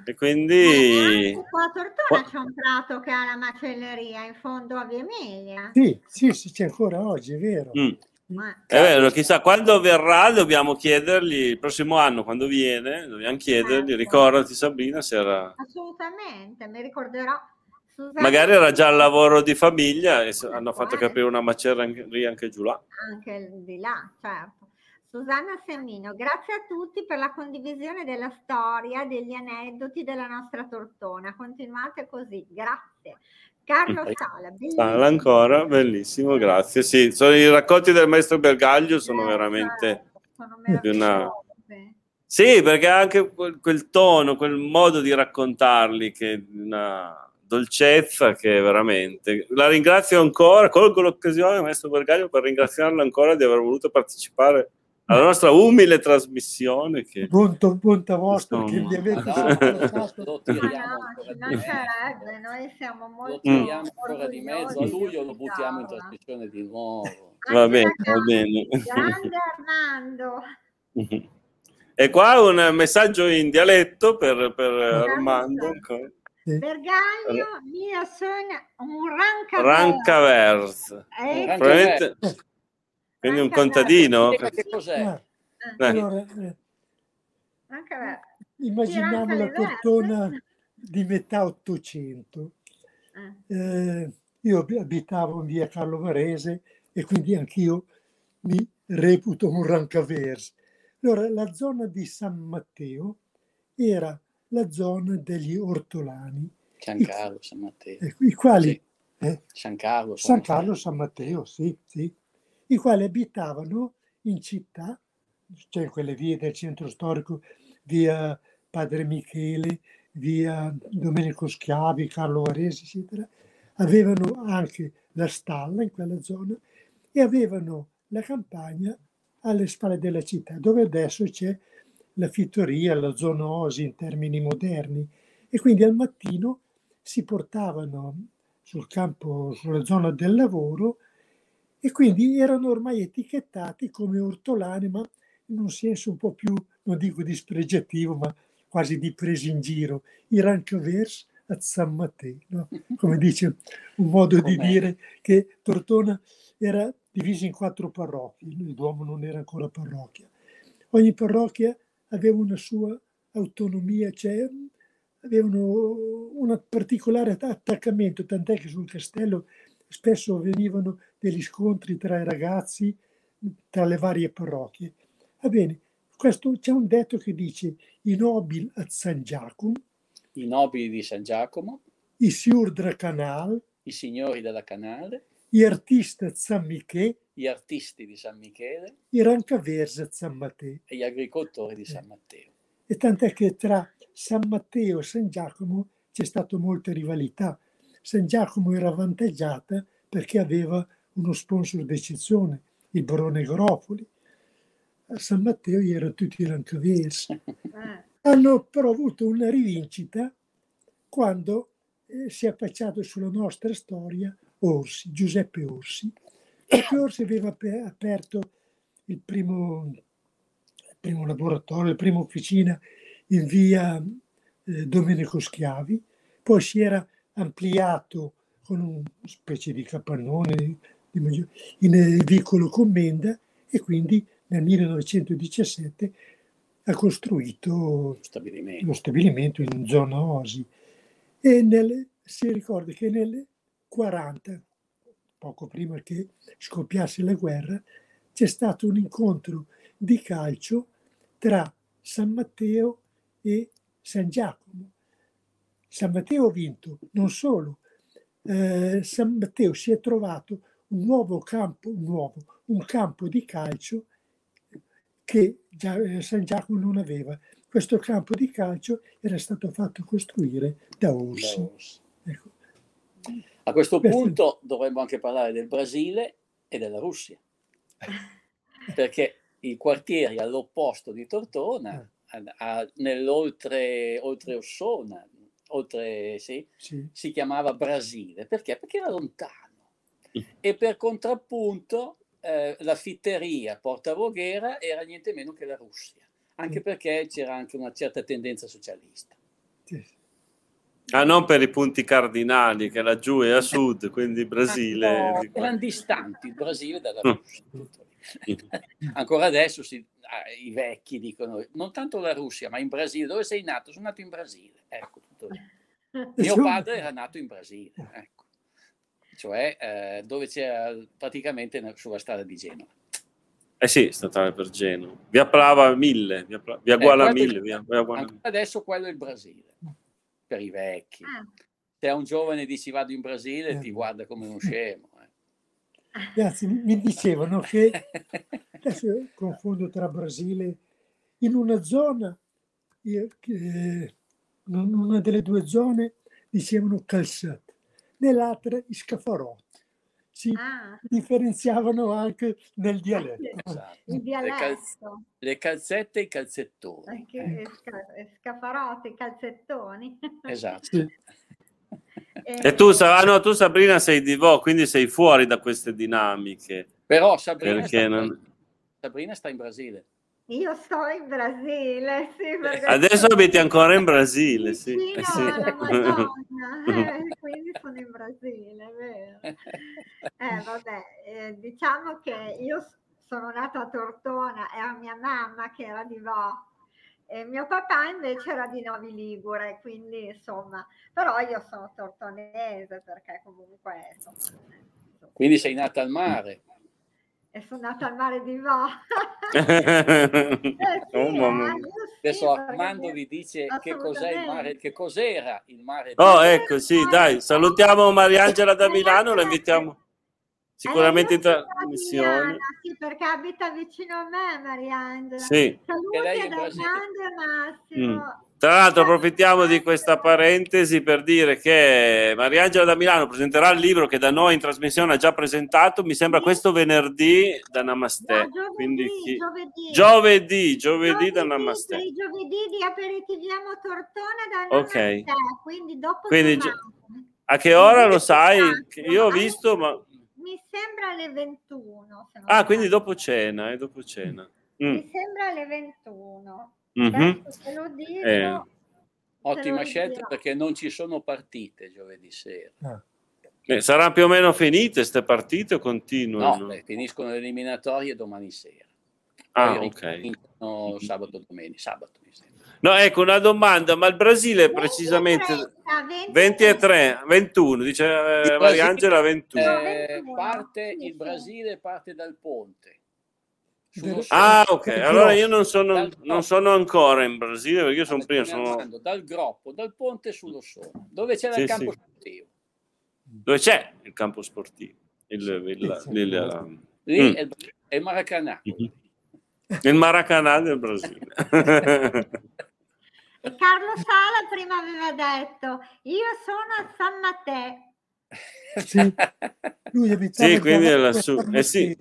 E quindi... qua a Tortona c'è un prato che ha la macelleria in fondo a Via Emilia. Sì, sì, sì c'è ancora oggi, è vero. Mm. Ma... È vero, chissà, quando verrà dobbiamo chiedergli, il prossimo anno quando viene, dobbiamo chiedergli, certo. ricordati Sabrina se era... Assolutamente, mi ricorderò. Scusate. Magari era già il lavoro di famiglia e hanno fatto capire una macelleria anche giù là. Anche di là, certo. Susanna Semmino, grazie a tutti per la condivisione della storia, degli aneddoti della nostra tortona. Continuate così, grazie. Carlo Sala, Sala ancora, bellissimo, grazie. Sì, sono i racconti del maestro Bergaglio sono eh, veramente sono una... Sì, perché anche quel, quel, tono, quel modo di raccontarli che è una dolcezza che veramente la ringrazio ancora, colgo l'occasione maestro Bergaglio per ringraziarlo ancora di aver voluto partecipare alla nostra umile trasmissione. Che, punto, punto vostro che vi avete no, lo tiriamo noi siamo molto lo tiriamo ancora di mezzo a luglio lo buttiamo in trasmissione di nuovo. Va bene, va bene. Grande Armando. E qua un messaggio in dialetto per, per Armando. Bergaglio, io sono un rancavers. Rancavers. Eh, Probabilmente... Quindi un contadino? Che cos'è? Eh. Eh. Allora, eh, immaginiamo la tortona di metà Ottocento. Eh. eh, io abitavo in via Carlo Varese e quindi anch'io mi reputo un rancavers. Allora, la zona di San Matteo era la zona degli ortolani. San Carlo, San Matteo. Eh, I quali... Sì. Eh? San Carlo, San, San Carlo, San Matteo, sì, sì i quali abitavano in città, cioè in quelle vie del centro storico, via Padre Michele, via Domenico Schiavi, Carlo Varese, eccetera, avevano anche la stalla in quella zona e avevano la campagna alle spalle della città, dove adesso c'è la fittoria, la zoonosi in termini moderni. E quindi al mattino si portavano sul campo, sulla zona del lavoro, e quindi erano ormai etichettati come ortolani, ma in un senso un po' più, non dico dispregiativo, ma quasi di presa in giro, i rancavers a San Matteo, no? come dice un modo di dire che Tortona era divisa in quattro parrocchie, il Duomo non era ancora parrocchia. Ogni parrocchia aveva una sua autonomia, cioè avevano un particolare attaccamento, tant'è che sul castello spesso avvenivano degli scontri tra i ragazzi, tra le varie parrocchie. Va bene, questo, c'è un detto che dice i nobili a San Giacomo, i nobili di San Giacomo, i siur del Canal, i signori della Canale, gli artisti a San Michele, gli artisti di San Michele, i rancavers a San Matteo. E gli agricoltori di San Matteo. E tant'è che tra San Matteo e San Giacomo c'è stata molta rivalità. San Giacomo era avvantaggiata perché aveva uno sponsor d'eccezione, il barone Garofoli. A San Matteo erano tutti rancavesi. Eh. Hanno però avuto una rivincita quando eh, si è affacciato sulla nostra storia Orsi, Giuseppe Orsi. Giuseppe Orsi aveva aperto il primo, il primo laboratorio, la prima officina in via eh, Domenico Schiavi, poi si era ampliato con una specie di capannone in vicolo Commenda e quindi nel 1917 ha costruito stabilimento. lo stabilimento in zona Osi. E nel, si ricorda che nel 40, poco prima che scoppiasse la guerra, c'è stato un incontro di calcio tra San Matteo e San Giacomo. San Matteo ha vinto, non solo, eh, San Matteo si è trovato un nuovo campo, un, nuovo, un campo di calcio che già, eh, San Giacomo non aveva. Questo campo di calcio era stato fatto costruire da Orsi. Ecco. A questo punto dovremmo anche parlare del Brasile e della Russia, perché i quartieri all'opposto di Tortona, eh. nell'oltre oltre Ossona, oltre sì, sì. si chiamava Brasile. Perché? Perché era lontano. E per contrappunto eh, la fitteria Porta Voghera era niente meno che la Russia, anche perché c'era anche una certa tendenza socialista. Ah, non per i punti cardinali, che laggiù è a sud, quindi Brasile. No, erano distanti il Brasile dalla mm. Russia. Ancora adesso si, ah, i vecchi dicono, non tanto la Russia, ma in Brasile. Dove sei nato? Sono nato in Brasile. Ecco, tutto. Mio padre era nato in Brasile, ecco. cioè eh, dove c'era praticamente sulla strada di Genova. Eh sì, statale per Genova. Via Plava 1000, via, Pla- via Guala eh, 1000. Via, via Guala... Adesso quello è il Brasile, per i vecchi. Ah. Se a un giovane dici vado in Brasile, eh. ti guarda come uno scemo. Grazie, mi dicevano che, adesso confondo tra Brasile, in una zona, in una delle due zone, dicevano calzate, nell'altra i scafarotti si ah. differenziavano anche nel dialetto. Esatto. Il dialetto. Le, calz- le, calzette e i calzettoni. Anche ecco. sca- scafarotti, calzettoni. Esatto. Sì. E, e tu, ah, no, tu, Sabrina sei di Vo, quindi sei fuori da queste dinamiche. Però Sabrina, sta, non... Sabrina sta in Brasile. Io sto in Brasile, sì, Adesso abiti ancora in Brasile, sì. Eh, sì. eh, quindi sono in Brasile, vero. Eh, vabbè, eh, diciamo che io sono nata a Tortona e a mia mamma che era di Vo e mio papà invece era di Novi Ligure, quindi insomma, però io sono tortonese perché comunque... Insomma, quindi sei nata al mare? e sono andata al mare di Vo. eh sì, oh, eh, Adesso Armando vi dice che cos'è il mare, che cos'era il mare. di Oh, ecco, sì, dai, salutiamo Mariangela da Milano, la invitiamo sicuramente in trasmissione. Sì, perché abita vicino a me, Mariangela. Sì. Saluti e Massimo. Mm. Tra l'altro approfittiamo di questa parentesi per dire che Mariangela da Milano presenterà il libro che da noi in trasmissione ha già presentato, mi sembra questo venerdì da Namaste. No, giovedì, Quindi chi... giovedì. Giovedì, giovedì, giovedì da Namaste. Il giovedì di Aperitiviamo Tortona da Namaste, ok quindi dopo Quindi, a che ora lo sai? Io ho visto, ma... Mi sembra alle 21. ah, quindi dopo cena, eh, dopo cena. Mm. Mi sembra alle 21. Mm-hmm. Dico, eh. Ottima scelta dirò. perché non ci sono partite giovedì sera. Ah. Eh, saranno più o meno finite queste partite o continuano? No, beh, finiscono le eliminatorie domani sera. Ah, Poi ok. Sabato, domenica, sabato mi sembra. No, ecco una domanda, ma il Brasile è precisamente 20, 20 e 3, 21, dice eh, Mariangela 21. Eh, parte, il Brasile parte dal ponte Ah, ok. Allora io non sono, non sono, ancora in Brasile perché io sono prima. Sono... Dal groppo, dal ponte sullo Sono, dove c'è sì, il campo sì. sportivo. Dove c'è il campo sportivo? Il, il, il, il Lì mm. è, il, è il Maracanã. Mm-hmm. Il Maracanã del Brasile. e Carlo Sala prima aveva detto: Io sono a San Matteo. Sì, lui sì quindi è lassù. Eh sì.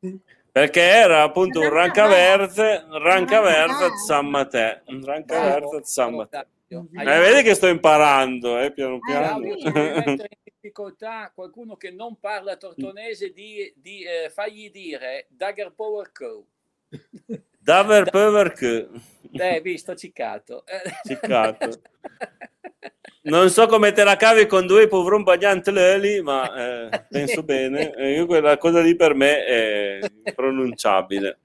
Eh perché era appunto un rancaverte, rancaverte San Matteo, un rancaverte San Matteo. Eh, vedi che sto imparando, eh, piano piano. in difficoltà qualcuno che non parla tortonese di, di eh, fargli dire Dagger Power Co. Dagger Power Co. Eh, visto, ciccato. Ciccato. non so come te la cavi con due povron bagnante leli, ma eh, penso bene. Io quella cosa lì per me è pronunciabile.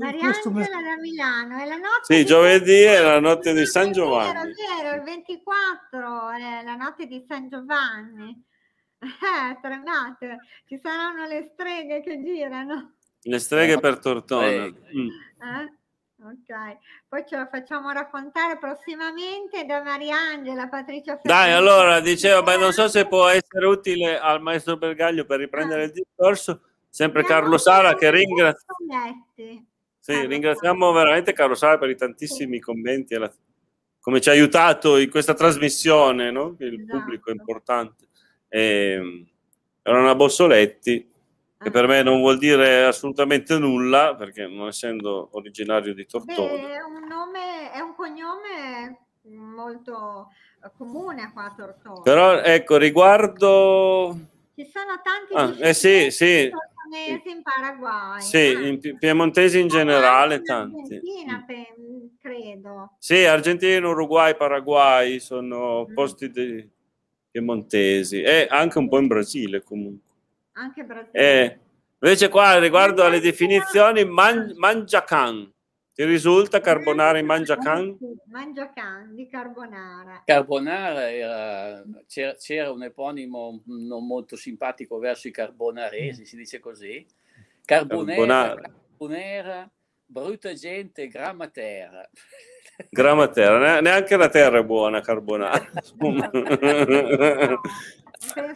Mariangela da Milano, è la notte Sì, di... giovedì è la notte di San Giovanni. Vero, vero, il 24 è la notte di San Giovanni. Eh, tremate, ci saranno le streghe che girano. Le streghe per Tortona. Mm. Eh? Ok, poi ce la facciamo raccontare prossimamente da Mariangela, Patrizia Ferrari. Dai, allora, dicevo, ma non so se può essere utile al maestro Bergaglio per riprendere il discorso, sempre Carlo Sala che ringrazio. Sì, ringraziamo veramente Carlo Sala per i tantissimi sì. commenti, la... come ci ha aiutato in questa trasmissione, no? il esatto. pubblico è importante. E, ehm, erano a Bossoletti, che per me non vuol dire assolutamente nulla, perché non essendo originario di Tortona. Beh, è un nome, è un cognome molto comune qua a Tortona. Però ecco, riguardo... Ci sono tanti ah, eh sì, sì. in Paraguay. Sì, ah. in piemontesi in generale in tanti. Argentina, credo. Sì, Argentina, Uruguay, Paraguay sono mm. posti piemontesi e anche un po' in Brasile comunque anche Brasile. Eh, Invece qua riguardo alle definizioni, man, mangiacan. Ti risulta carbonara in mangiacan? Mangiacan di carbonara. Carbonara era, c'era, c'era, un eponimo non molto simpatico verso i carbonaresi, si dice così. Carbonera, carbonara, carbonera brutta gente, grammatera. Grammatera, neanche la terra è buona carbonara.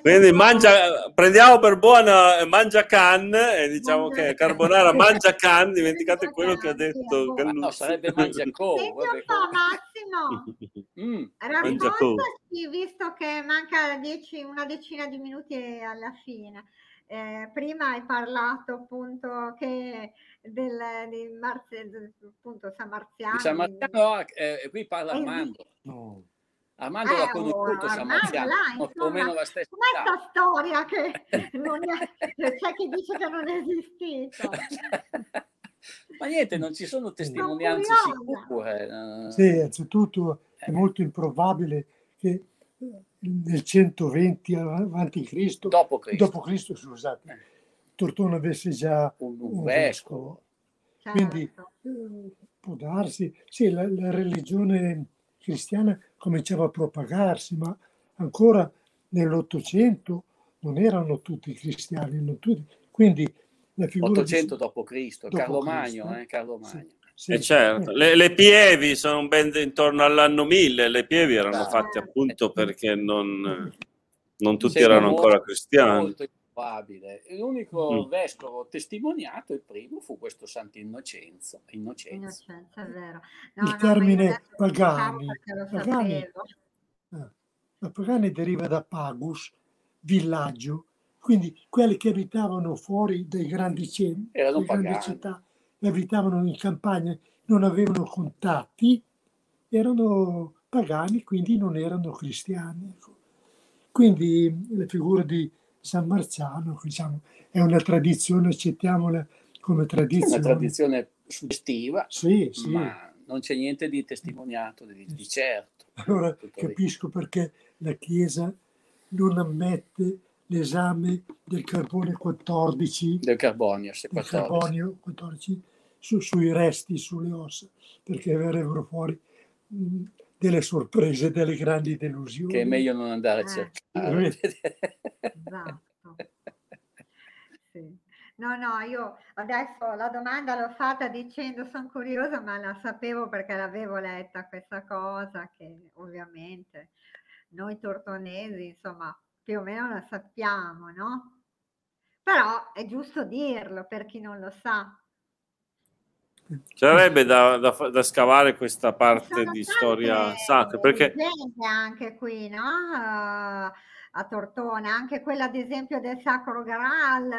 Quindi mangia, prendiamo per buona mangia can e diciamo mangia che carbonara mangia can, dimenticate quello che ha detto Gallucci. No, sarebbe mangia co. Senti un po' Massimo, mm, raccontaci, visto che manca dieci, una decina di minuti alla fine. Eh, prima hai parlato appunto che del, di Marzi, appunto San Marziano. San Marziano, eh, qui parla Armando. No. Armando eh, l'ha conosciuto oh, là, più o meno la stessa Com'è questa storia che non è, c'è chi dice che non è esistito? Ma niente, non ci sono testimonianze sicure. Eh. Sì, anzitutto è molto improbabile che nel 120 avanti Cristo, dopo Cristo, dopo Cristo scusate, eh. Tortona avesse già un, un, vescovo. Certo. Quindi eh, può darsi, sì, la, la religione cristiana cominciava a propagarsi, ma ancora nell'Ottocento non erano tutti cristiani, non tutti. quindi la figura 800 di... dopo Cristo, dopo Carlo Magno, eh, Carlo Magno. Sì, eh certo. le, le, pievi sono ben intorno all'anno 1000, le pievi erano fatte appunto perché non, non tutti erano ancora cristiani. Probabile. L'unico mm. vescovo testimoniato, il primo, fu questo Santo Innocenzo. Innocenzo. È vero. No, il no, termine pagani, pagani, eh, pagani deriva da pagus, villaggio, quindi quelli che abitavano fuori dai grandi centri, Erano grandi città, abitavano in campagna, non avevano contatti, erano pagani, quindi non erano cristiani. Ecco. Quindi le figure di San Marziano, diciamo, è una tradizione, accettiamola come tradizione. È una tradizione suggestiva, sì, sì. ma non c'è niente di testimoniato, di, di certo. Allora capisco perché la Chiesa non ammette l'esame del carbone 14, del carbonio, del carbonio 14 su, sui resti, sulle ossa, perché verrebbero fuori mh, delle sorprese, delle grandi delusioni. Che è meglio non andare a eh. cercare. esatto. Sì. No, no, io adesso la domanda l'ho fatta dicendo sono curiosa, ma la sapevo perché l'avevo letta questa cosa che ovviamente noi tortonesi, insomma, più o meno la sappiamo, no? Però è giusto dirlo per chi non lo sa. Sarebbe da, da, da, scavare questa parte di storia sacra perché anche qui, no? Uh, a Tortona, anche quella ad esempio del Sacro Graal.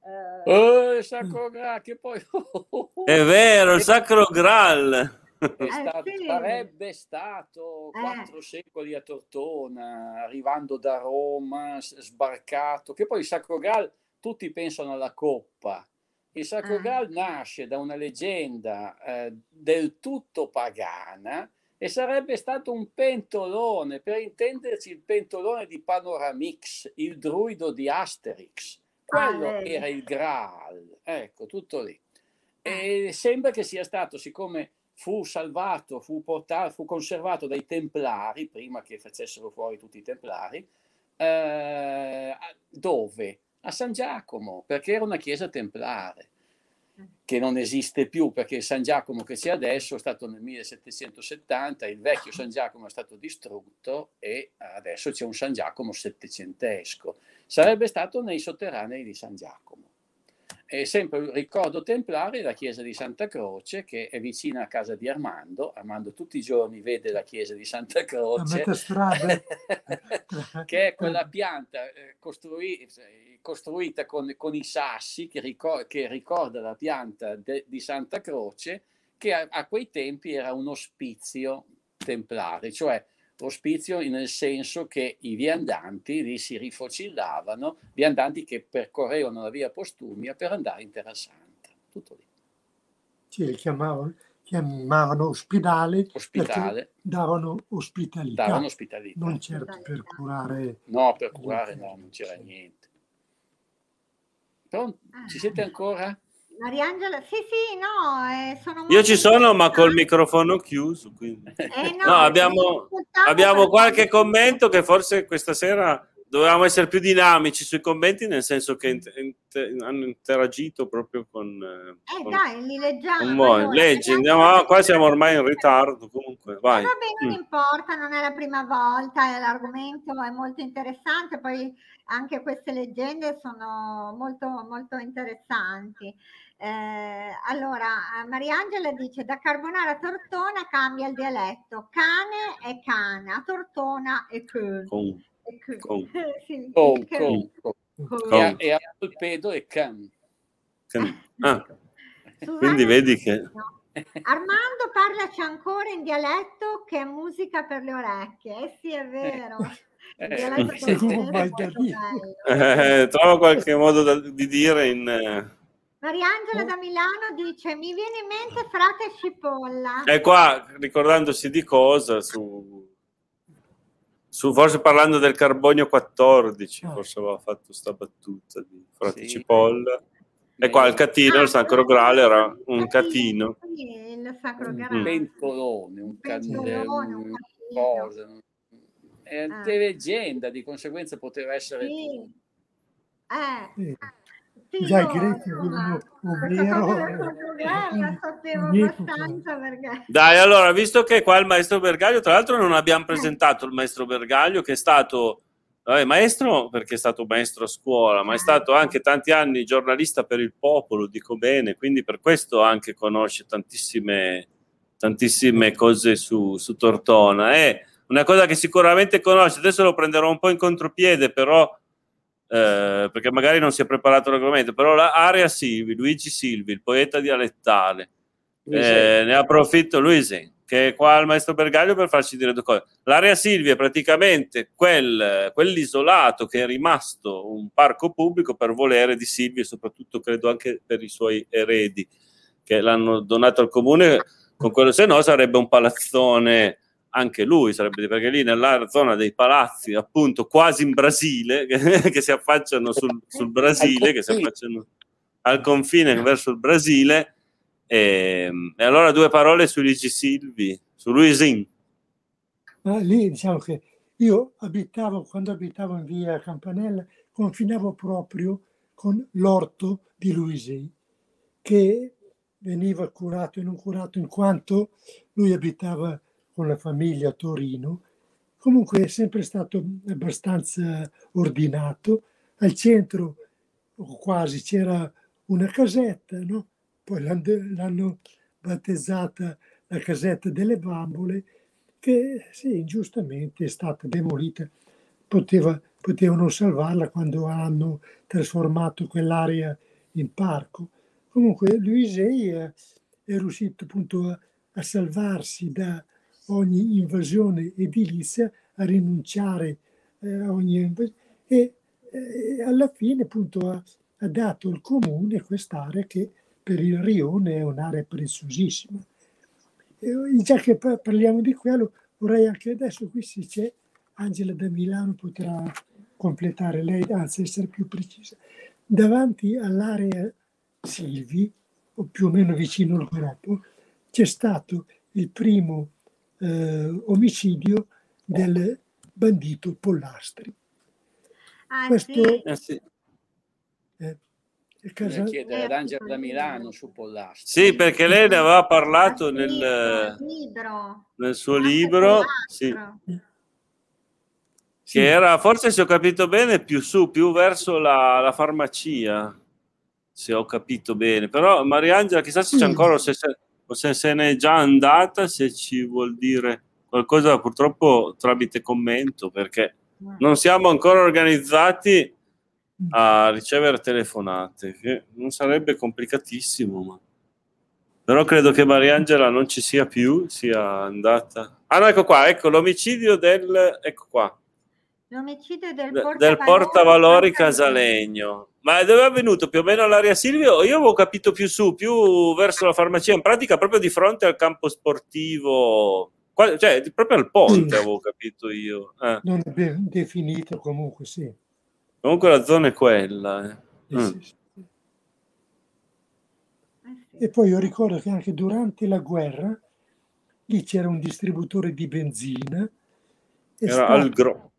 Uh... Oh, il Sacro Graal, che poi... È vero, il Sacro Graal. Eh, stato, sì. sarebbe stato eh. quattro secoli a Tortona, arrivando da Roma, sbarcato, che poi il Sacro Graal, tutti pensano alla coppa, il Sacro ah. Graal nasce da una leggenda eh, del tutto pagana e sarebbe stato un pentolone, per intenderci il pentolone di Panoramix, il druido di Asterix. Quello ah, era il Graal, ecco, tutto lì. E ah. sembra che sia stato, siccome fu salvato, fu, portato, fu conservato dai Templari, prima che facessero fuori tutti i Templari, eh, dove? A San Giacomo, perché era una chiesa templare che non esiste più perché San Giacomo che c'è adesso è stato nel 1770, il vecchio San Giacomo è stato distrutto e adesso c'è un San Giacomo settecentesco. Sarebbe stato nei sotterranei di San Giacomo. E sempre il ricordo templare la chiesa di Santa Croce che è vicina a casa di Armando. Armando tutti i giorni vede la chiesa di Santa Croce, che è quella pianta eh, costrui, costruita con, con, i sassi che, ricor- che, ricorda la pianta de- di Santa Croce, che a, a quei tempi era un ospizio templare, cioè ospizio nel senso che i viandanti lì si rifocillavano, viandanti che percorrevano la via Postumia per andare in Terra Santa. Tutto lì. Sì, chiamavano, chiamavano ospedale, ospitale. davano ospitalità. Davano ospitalità. Non certo per curare. No, per curare no, non c'era niente. Pronto? Ci siete ancora? Mariangela, sì, sì, no, eh, sono Io ci sono, ma col microfono chiuso. Quindi. Eh, no, no, abbiamo, abbiamo qualche commento che forse questa sera dovevamo essere più dinamici sui commenti, nel senso che inter- inter- hanno interagito proprio con. Eh, con, dai, li leggiamo. Allora, leggi, andiamo, ah, qua siamo ormai in ritardo. Comunque, vai. Eh, vabbè, non mm. importa, non è la prima volta, l'argomento è molto interessante, poi anche queste leggende sono molto, molto interessanti. Eh, allora, Mariangela dice da Carbonara a Tortona cambia il dialetto, cane è cana, Tortona è cun. Con, con. sì, con, con, con. E, a Polpedo è can. can. Ah. Quindi vedi che... Armando parlaci ancora in dialetto che è musica per le orecchie. Eh sì, è vero. Eh, eh, trovo qualche modo da, di dire in... Mariangela da Milano dice mi viene in mente frate cipolla. E qua ricordandosi di cosa su, su forse parlando del carbonio 14, forse aveva fatto sta battuta di frate sì. cipolla. E qua il catino, ah, il Sacro Graal era un catino. Il Sacro Graal. Un pentolone, un, pentolone, un, un cosa. È ah. leggenda, di conseguenza poteva essere... Sì. Eh. Sì, già i greci avevano Omero dai allora visto che qua il maestro Bergaglio tra l'altro non abbiamo presentato il maestro Bergaglio che è stato vabbè, maestro perché è stato maestro a scuola ma è stato anche tanti anni giornalista per il popolo dico bene quindi per questo anche conosce tantissime tantissime cose su, su Tortona è una cosa che sicuramente conosce adesso lo prenderò un po' in contropiede però eh, perché magari non si è preparato l'argomento, però la Aria Silvi, Luigi Silvi, il poeta dialettale, eh, ne approfitto, Luisi, che è qua al maestro Bergaglio per farci dire due cose. L'area Silvi è praticamente quel, quell'isolato che è rimasto un parco pubblico per volere di Silvi e soprattutto credo anche per i suoi eredi che l'hanno donato al comune, con quello se no sarebbe un palazzone anche lui sarebbe perché lì nella zona dei palazzi appunto quasi in Brasile che, che si affacciano sul, sul Brasile che si affacciano al confine verso il Brasile. E, e allora due parole su Luigi Silvi su Luisin ah, lì diciamo che io abitavo quando abitavo in via Campanella confinavo proprio con l'orto di Luisi che veniva curato e non curato in quanto lui abitava con la famiglia a Torino. Comunque è sempre stato abbastanza ordinato. Al centro, o quasi, c'era una casetta, no? poi l'hanno battezzata la casetta delle bambole, che sì, giustamente è stata demolita. Poteva, potevano salvarla quando hanno trasformato quell'area in parco. Comunque Luisei è, è riuscito appunto a, a salvarsi da, ogni invasione edilizia, a rinunciare eh, a ogni invasione e eh, alla fine appunto ha, ha dato il comune quest'area che per il rione è un'area preziosissima. E, già che parliamo di quello, vorrei anche adesso qui se c'è Angela da Milano potrà completare lei, anzi essere più precisa. Davanti all'area Silvi, o più o meno vicino al gruppo, c'è stato il primo eh, omicidio del bandito Pollastri. Ah, Questo sì. Eh, sì. Eh, casa... chiedere ad Angela da Milano su Pollastri. Sì, perché lei ne aveva parlato nel, libro. nel suo libro. Sì. Che era, forse se ho capito bene, più su, più verso la, la farmacia, se ho capito bene. Però Mariangela, chissà se c'è ancora, se, o se se n'è già andata, se ci vuol dire qualcosa purtroppo tramite commento, perché non siamo ancora organizzati a ricevere telefonate, che non sarebbe complicatissimo, ma... però credo che Mariangela non ci sia più, sia andata. Ah no, ecco qua, ecco l'omicidio del... ecco qua. L'omicidio del, portavalori, del portavalori casalegno. Ma dove è avvenuto? Più o meno all'area Silvio? Io avevo capito più su, più verso la farmacia, in pratica proprio di fronte al campo sportivo, cioè proprio al ponte avevo capito io. Eh. Non è ben definito comunque, sì. Comunque la zona è quella. Eh. Mm. Sì, sì. E poi io ricordo che anche durante la guerra lì c'era un distributore di benzina. Era stato... al Grop.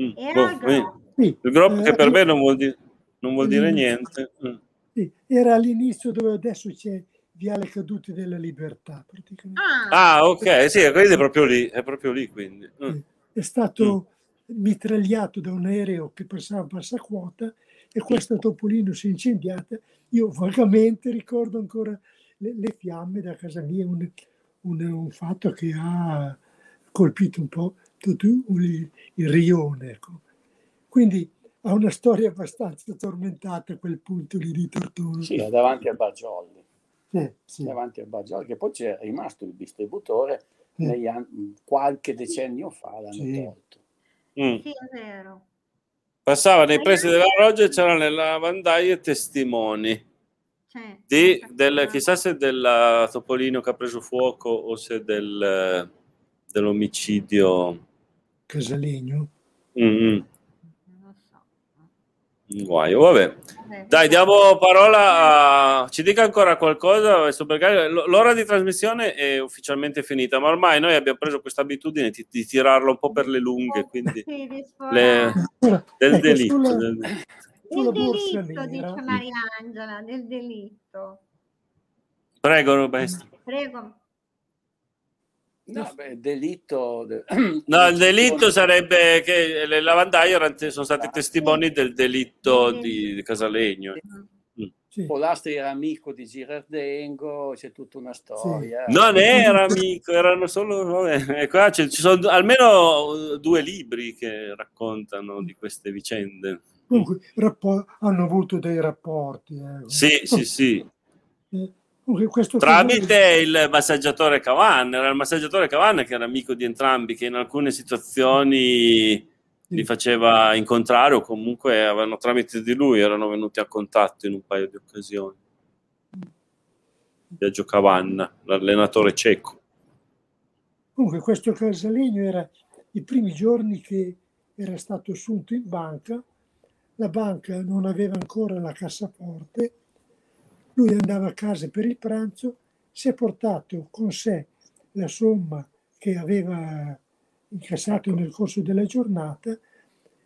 Mm. Era oh, al Sì, il Grop che per me non vuol, di... non vuol dire niente. Mm. Sì, era all'inizio dove adesso c'è Viale Caduti della Libertà. Praticamente. Ah, ah ok, sì, quindi è proprio lì, è proprio lì quindi. Mm. È stato mm. mitragliato da un aereo che passava a bassa quota e questo topolino si è incendiata. Io vagamente ricordo ancora le, le fiamme da casa mia, un, un, un, fatto che ha colpito un po' il, rione. Ecco. Quindi ha una storia abbastanza tormentata a quel punto lì di Tortona. Sì, davanti a Bagioli. Sì, sì. davanti a Bagioli, che poi c'è rimasto il distributore sì. anni, qualche decennio fa l'hanno sì. tolto. Mm. Sì, è vero. Passava nei pressi della Roggia e c'erano le lavandaie testimoni. Di, del, chissà se del Topolino che ha preso fuoco o se del, dell'omicidio Casalegno. Mm-hmm guaio. Vabbè, dai, diamo parola a... Ci dica ancora qualcosa, l'ora di trasmissione è ufficialmente finita, ma ormai noi abbiamo preso questa abitudine di, di tirarlo un po' per le lunghe, quindi le... del delitto. Sulla... Del... Delitto, dice Mariangela, del delitto. Prego, Roberto. Prego. No, beh, delitto. No, il delitto sarebbe che le lavandaie sono stati testimoni del delitto di Casalegno. Mm. Sì. Polastri era amico di Girardengo, c'è tutta una storia. Sì. Non era amico, erano solo. Vabbè, qua ci sono almeno due libri che raccontano di queste vicende. Comunque, hanno avuto dei rapporti. Eh. Sì, sì, sì. Eh, Tramite il massaggiatore Cavan, era il massaggiatore Cavan che era amico di entrambi, che in alcune situazioni li faceva incontrare o comunque avevano tramite di lui erano venuti a contatto in un paio di occasioni. Viaggio Cavanna, l'allenatore cieco. Comunque questo Casalegno era i primi giorni che era stato assunto in banca, la banca non aveva ancora la cassaforte lui andava a casa per il pranzo, si è portato con sé la somma che aveva incassato nel corso della giornata,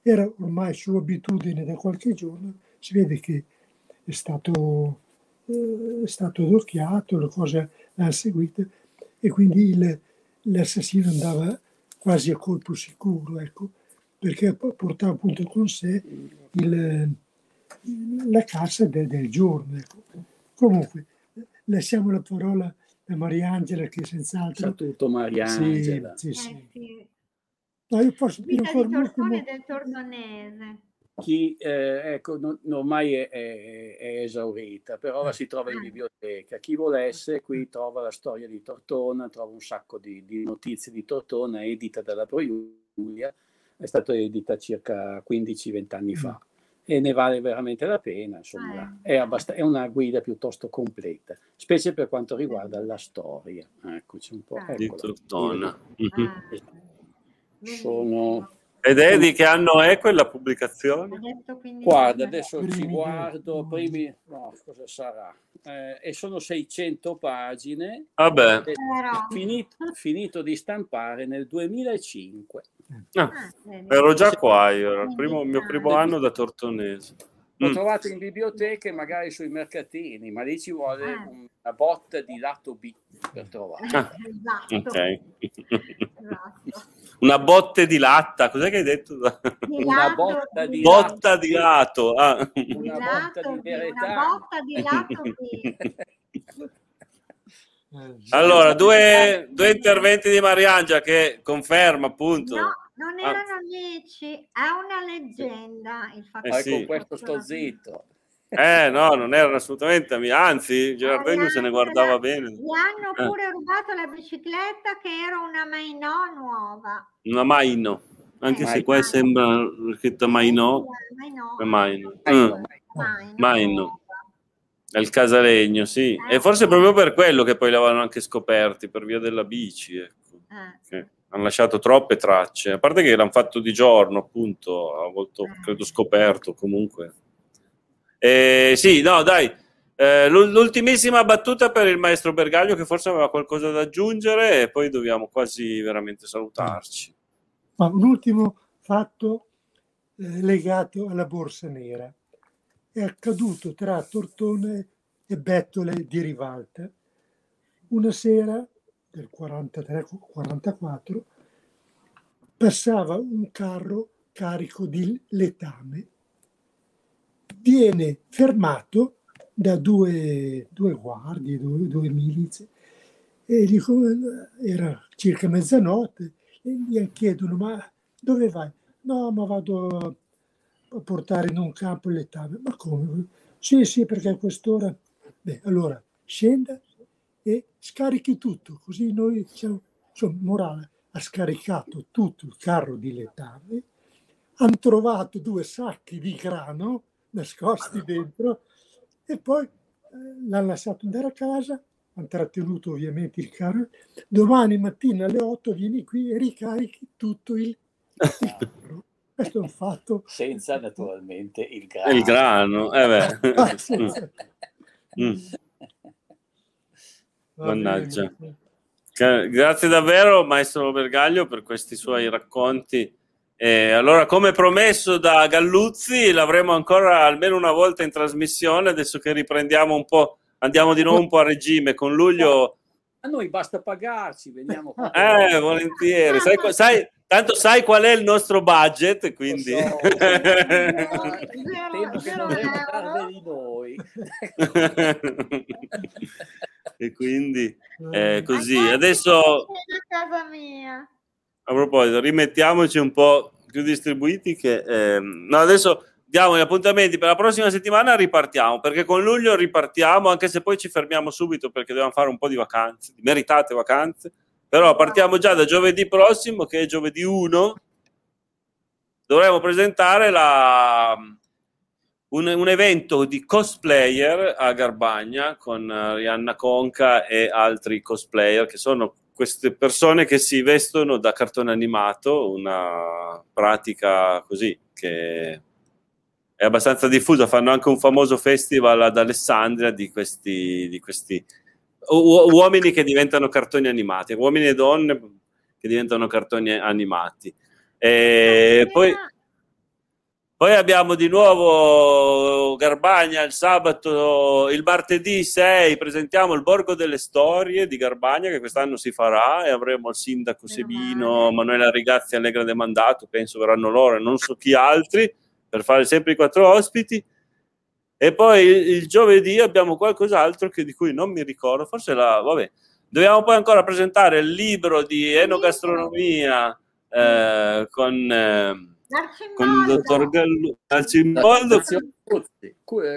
era ormai sua abitudine da qualche giorno, si vede che è stato, eh, è stato adocchiato, la cosa l'ha seguita e quindi il, l'assassino andava quasi a colpo sicuro, ecco, perché portava appunto con sé il, la cassa de, del giorno. Ecco. Comunque, lasciamo la parola a Mariangela che senz'altro... Sa tutto Mariangela. Sì, sì, eh, sì. No, io posso dire ancora molto... del Tordonese. Chi, eh, ecco, non, ormai è, è, è, esaurita, però la si trova in ah. biblioteca. Chi volesse, qui trova la storia di Tortona, trova un sacco di, di notizie di Tortona, edita dalla Pro Giulia, è stata edita circa 15-20 anni fa e ne vale veramente la pena, insomma, ah, è, abbast- è, una guida piuttosto completa, specie per quanto riguarda la storia. Eccoci un po'. Ah. Di Tortona. Ah. Sono... Ed è di che anno è quella pubblicazione? Guarda, adesso ci guardo, primi, no, cosa sarà? Eh, e sono 600 pagine. Vabbè. Finito, finito di stampare nel 2005. Ah, ah ero già qua io, era il, primo, mio primo anno da tortonese. L'ho mm. trovato in biblioteca e magari sui mercatini, ma lì ci vuole ah. una botta di lato B per trovarlo. Ah, esatto. Ok. Esatto. Una botte di latta, cos'è che hai detto? Di una botta di, botta lato. di lato. Ah. Una botta di verità. Una botta di lato B. Allora, due, due interventi di Mariangia che conferma appunto. No, non ah. erano dieci, è una leggenda il fatto eh, sì. questo sto zitto. Eh no, non erano assolutamente anzi Girardengo se ne guardava bene. Gli hanno eh. pure eh. rubato la bicicletta che era una Mainò nuova. Una Maino, anche eh, se qua sembra scritta Mainò. Maino. Maino. Maino. Maino. Maino. È il Casalegno, sì. Eh, e forse proprio per quello che poi l'avevano anche scoperti, per via della bici, ecco. Eh. Hanno lasciato troppe tracce, a parte che l'hanno fatto di giorno, appunto, a volte, eh. credo scoperto comunque. Eh, sì, no, dai, Eh, l'ultimissima battuta per il maestro Bergaglio che forse aveva qualcosa da aggiungere e poi dobbiamo quasi veramente salutarci. Ma un ultimo fatto eh, legato alla borsa nera. È accaduto tra Tortone e Bettole di Rivalta. Una sera del 43-44 passava un carro carico di letame. Viene fermato da due, due guardie, due, due milizie, e dico, era circa mezzanotte, e gli chiedono, ma dove vai? No, ma vado a portare in un campo il letame. Ma come? Sì, sì, perché a quest'ora... Beh, allora, scenda e scarichi tutto, così noi siamo... Insomma, Morale ha scaricato tutto il carro di letame, hanno trovato due sacchi di grano nascosti dentro e poi eh, l'hanno lasciato andare a casa, hanno trattenuto ovviamente il carro. Domani mattina alle 8 vieni qui e ricarichi tutto il, il carro. Questo è un fatto. Senza naturalmente il grano. Il grano, eh beh. Ah, mm. Mannaggia. Grazie davvero, maestro Bergaglio, per questi suoi racconti eh, allora, come promesso da Galluzzi, l'avremo ancora almeno una volta in trasmissione, adesso che riprendiamo un po', andiamo di nuovo un po' a regime con luglio. A noi basta pagarci, veniamo qua. Eh, volentieri. Sai, sai, tanto sai qual è il nostro budget, quindi... So, tempo che non parli di noi. e quindi eh, così. Adesso... a proposito, rimettiamoci un po' più distribuiti che... Ehm, no, adesso diamo gli appuntamenti per la prossima settimana ripartiamo, perché con luglio ripartiamo, anche se poi ci fermiamo subito perché dobbiamo fare un po' di vacanze, di meritate vacanze, però partiamo già da giovedì prossimo, che è giovedì 1, dovremo presentare la, un, un, evento di cosplayer a Garbagna con Rihanna Conca e altri cosplayer che sono queste persone che si vestono da cartone animato, una pratica così che è abbastanza diffusa. Fanno anche un famoso festival ad Alessandria di questi, di questi u- uomini che diventano cartoni animati, uomini e donne che diventano cartoni animati. E poi poi abbiamo di nuovo Garbagna il sabato, il martedì 6 presentiamo il Borgo delle Storie di Garbagna che quest'anno si farà e avremo il sindaco Sebino, Manuela Rigazzi Allegra De Mandato, penso verranno loro e non so chi altri per fare sempre i quattro ospiti. E poi il, il giovedì abbiamo qualcos'altro che, di cui non mi ricordo, forse la... vabbè. Dobbiamo poi ancora presentare il libro di enogastronomia eh, con... Eh, con il dottor Gallo Arcimboldo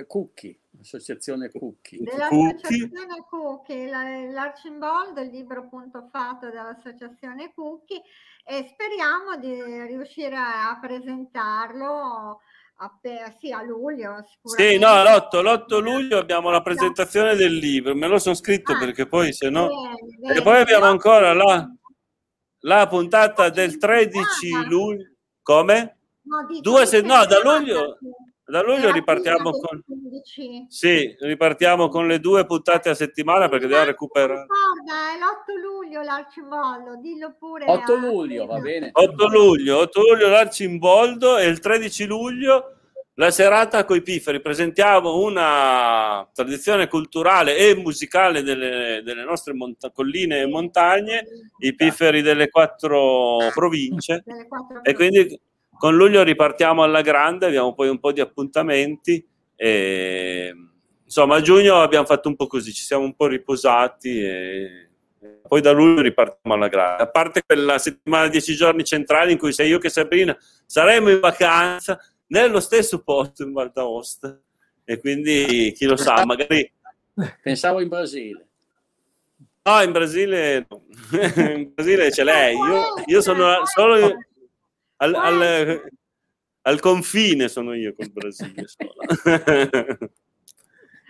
Cucchi associazione Cucchi dell'associazione Cucchi l'Arcimboldo il libro appunto fatto dall'associazione Cucchi e speriamo di riuscire a presentarlo a, sì, a luglio sì no l'8, l'8 luglio abbiamo la presentazione del libro me lo sono scritto ah, perché poi se no e poi abbiamo ancora la, la puntata del 13 luglio come? No, Due se... no da luglio, da luglio ripartiamo con... Sì, ripartiamo con le due puntate a settimana perché dobbiamo recuperare. Guarda, è l'8 luglio l'Arcimboldo, dillo pure. 8 luglio, va bene. 8 luglio, 8 luglio l'Arcimboldo e il 13 luglio la serata coi pifferi. Presentiamo una tradizione culturale e musicale delle, delle nostre mont- colline e montagne, i pifferi delle quattro province. E quindi con luglio ripartiamo alla grande, abbiamo poi un po' di appuntamenti. E, insomma, a giugno abbiamo fatto un po' così, ci siamo un po' riposati e poi da luglio ripartiamo alla grande. A parte quella settimana, dieci giorni centrali in cui sei io che Sabrina saremo in vacanza nello stesso posto in Val d'Aosta e quindi chi lo sa, magari... Pensavo in Brasile. No, in Brasile, no. in Brasile c'è lei. Io, io sono solo al, al, al, confine, sono io col Brasile.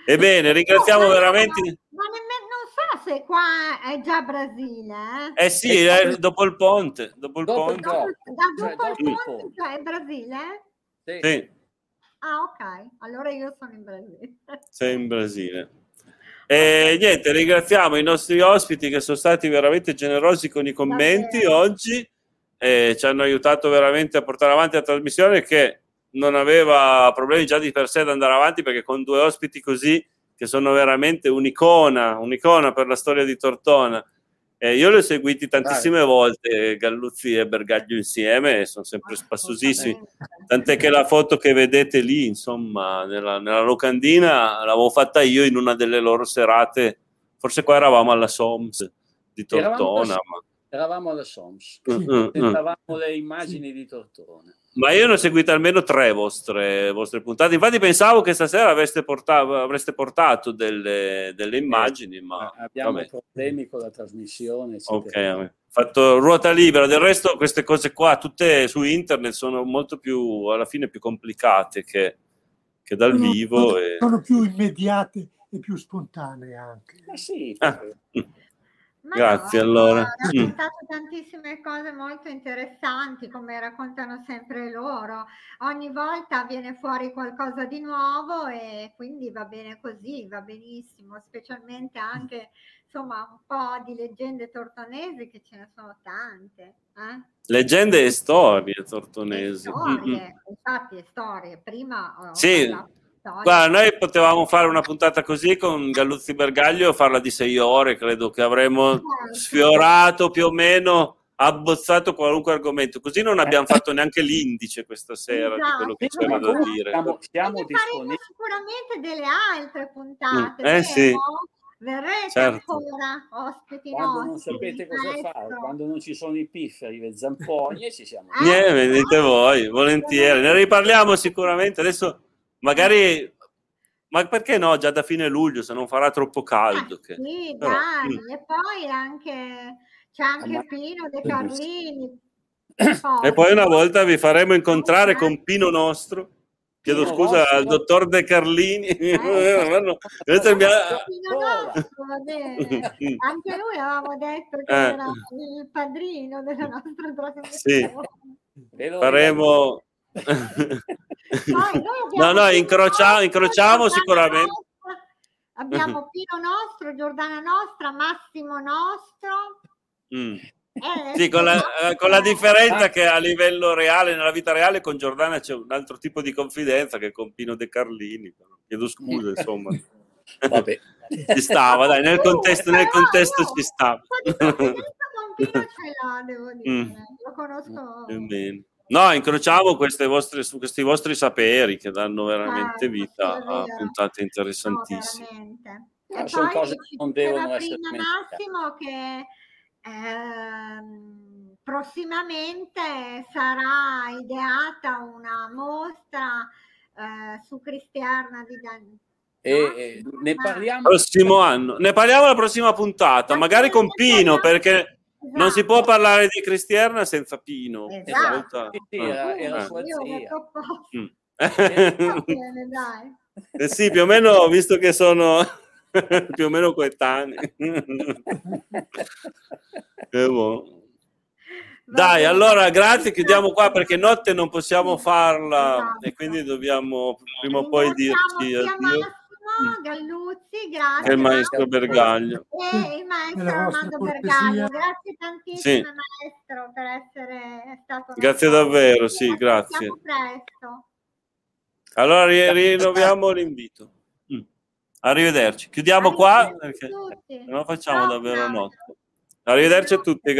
Ebbene, ringraziamo veramente. Ma nemmeno, non so se qua è già Brasile. Eh, eh sì, è dopo il ponte. Dopo il dopo ponte. Dopo, da dopo cioè, il ponte, ponte. Cioè è Brasile? Sì. sì. Ah, ok. allora io sono in Brasile. Sei in Brasile. E niente, ringraziamo i nostri ospiti che sono stati veramente generosi con i commenti Davvero. oggi e ci hanno aiutato veramente a portare avanti la trasmissione che non aveva problemi già di per sé ad andare avanti perché con due ospiti così che sono veramente un'icona, un'icona per la storia di Tortona. Eh, io li ho seguiti tantissime Dai. volte, Galluzzi e Bergaglio insieme, sono sempre spassosissimi. Tant'è che la foto che vedete lì, insomma, nella, nella locandina, l'avevo fatta io in una delle loro serate. Forse qua eravamo alla SOMS di Eravamo Tortona. alla- Ma, Eravamo alla SOMS, Mm, mm, mm. le immagini di Tortona. Ma io ne ho seguito almeno tre vostre, vostre puntate. Infatti, pensavo che stasera avreste portato, avreste portato delle, delle immagini, ma Abbiamo vabbè. problemi con la trasmissione. Ok, fatto ruota libera. Del resto, queste cose qua, tutte su internet, sono molto più alla fine più complicate che, che dal Sono- vivo. sono, E... sono più immediate e più spontanee anche. Ma sì, Ah. Ma Grazie, no, allora. Ha Mm. raccontato tantissime cose molto interessanti, come raccontano sempre loro. Ogni volta viene fuori qualcosa di nuovo e quindi va bene così, va benissimo, specialmente anche insomma un po' di leggende tortonesi che ce ne sono tante. Eh? Leggende e storie E tortonesi. Mm, mm. storie, infatti storie. Prima ho Sì. parlato di storie. Guarda, noi potevamo fare una puntata così con Galluzzi Bergaglio, farla di sei ore, credo che avremmo sfiorato più o meno, abbozzato qualunque argomento. Così non abbiamo fatto neanche l'indice questa sera di quello che Esatto. c'era da dire. Siamo, siamo disponibili. sicuramente delle altre puntate. Mm, eh, vero? sì. Verrete Certo. ancora ospiti Quando non nostri, sapete cosa maestro. fare, quando non ci sono i pifferi, le zampogne, ci siamo. Eh? Niente, vedete voi, volentieri. Ne riparliamo sicuramente. Adesso magari, ma perché no? Già da fine luglio, se non farà troppo caldo. Che... Sì, Però, dai, mm. e poi anche c'è anche Ma- Pino De Carlini. E poi una volta vi faremo incontrare con Pino Nostro. Chiedo Pino scusa Nostro. al dottor De Carlini. Eh. No, Pino Nostro, va bene. Anche lui avevamo detto che Eh. era il padrino della nostra trasmissione. Sì. Faremo. Poi No, no, incrociamo Giordana sicuramente. Nostra, abbiamo Pino Nostro, Giordana Nostra, Massimo Nostro. Mm. eh, Sì, con la, eh, con la differenza che a livello reale, nella vita reale, con Giordana c'è un altro tipo di confidenza che con Pino De Carlini. Chiedo scusa, insomma. Vabbè. Ci stava, dai, nel contesto, nel contesto ci stava. Con Pino ce l'ha, devo dire. Mm. Lo conosco. Bene. No, incrociamo queste vostre, su questi vostri saperi che danno veramente Certo, vita a puntate No, interessantissime. veramente. Ah, E sono poi cose che non devono essere. Massimo che ehm, prossimamente sarà ideata una mostra eh, su Cristiana di Dan- E, e ne parliamo. Prossimo anno, ne parliamo la prossima puntata, magari con Pino, perché non si può Esatto. parlare di Cristiana senza Pino. Esatto. Sì, era, era sua zia. Mm. Va bene, dai. Eh sì, più o meno, visto che sono più o meno coetanei. Eh, boh. Dai, allora grazie, chiudiamo qua perché notte non possiamo farla Esatto. e quindi dobbiamo prima o poi dirci sia addio. Massimo Galluzzi, grazie. E il maestro. Bergaglio. E il maestro Armando. Bergaglio. Grazie tantissimo Sì. maestro per essere stato Grazie davvero, sì, Ci grazie. Allora ri- rinnoviamo l'invito. Mm. Arrivederci. Chiudiamo qua Arrivederci perché a tutti. se no facciamo davvero notte. Arrivederci a tutti.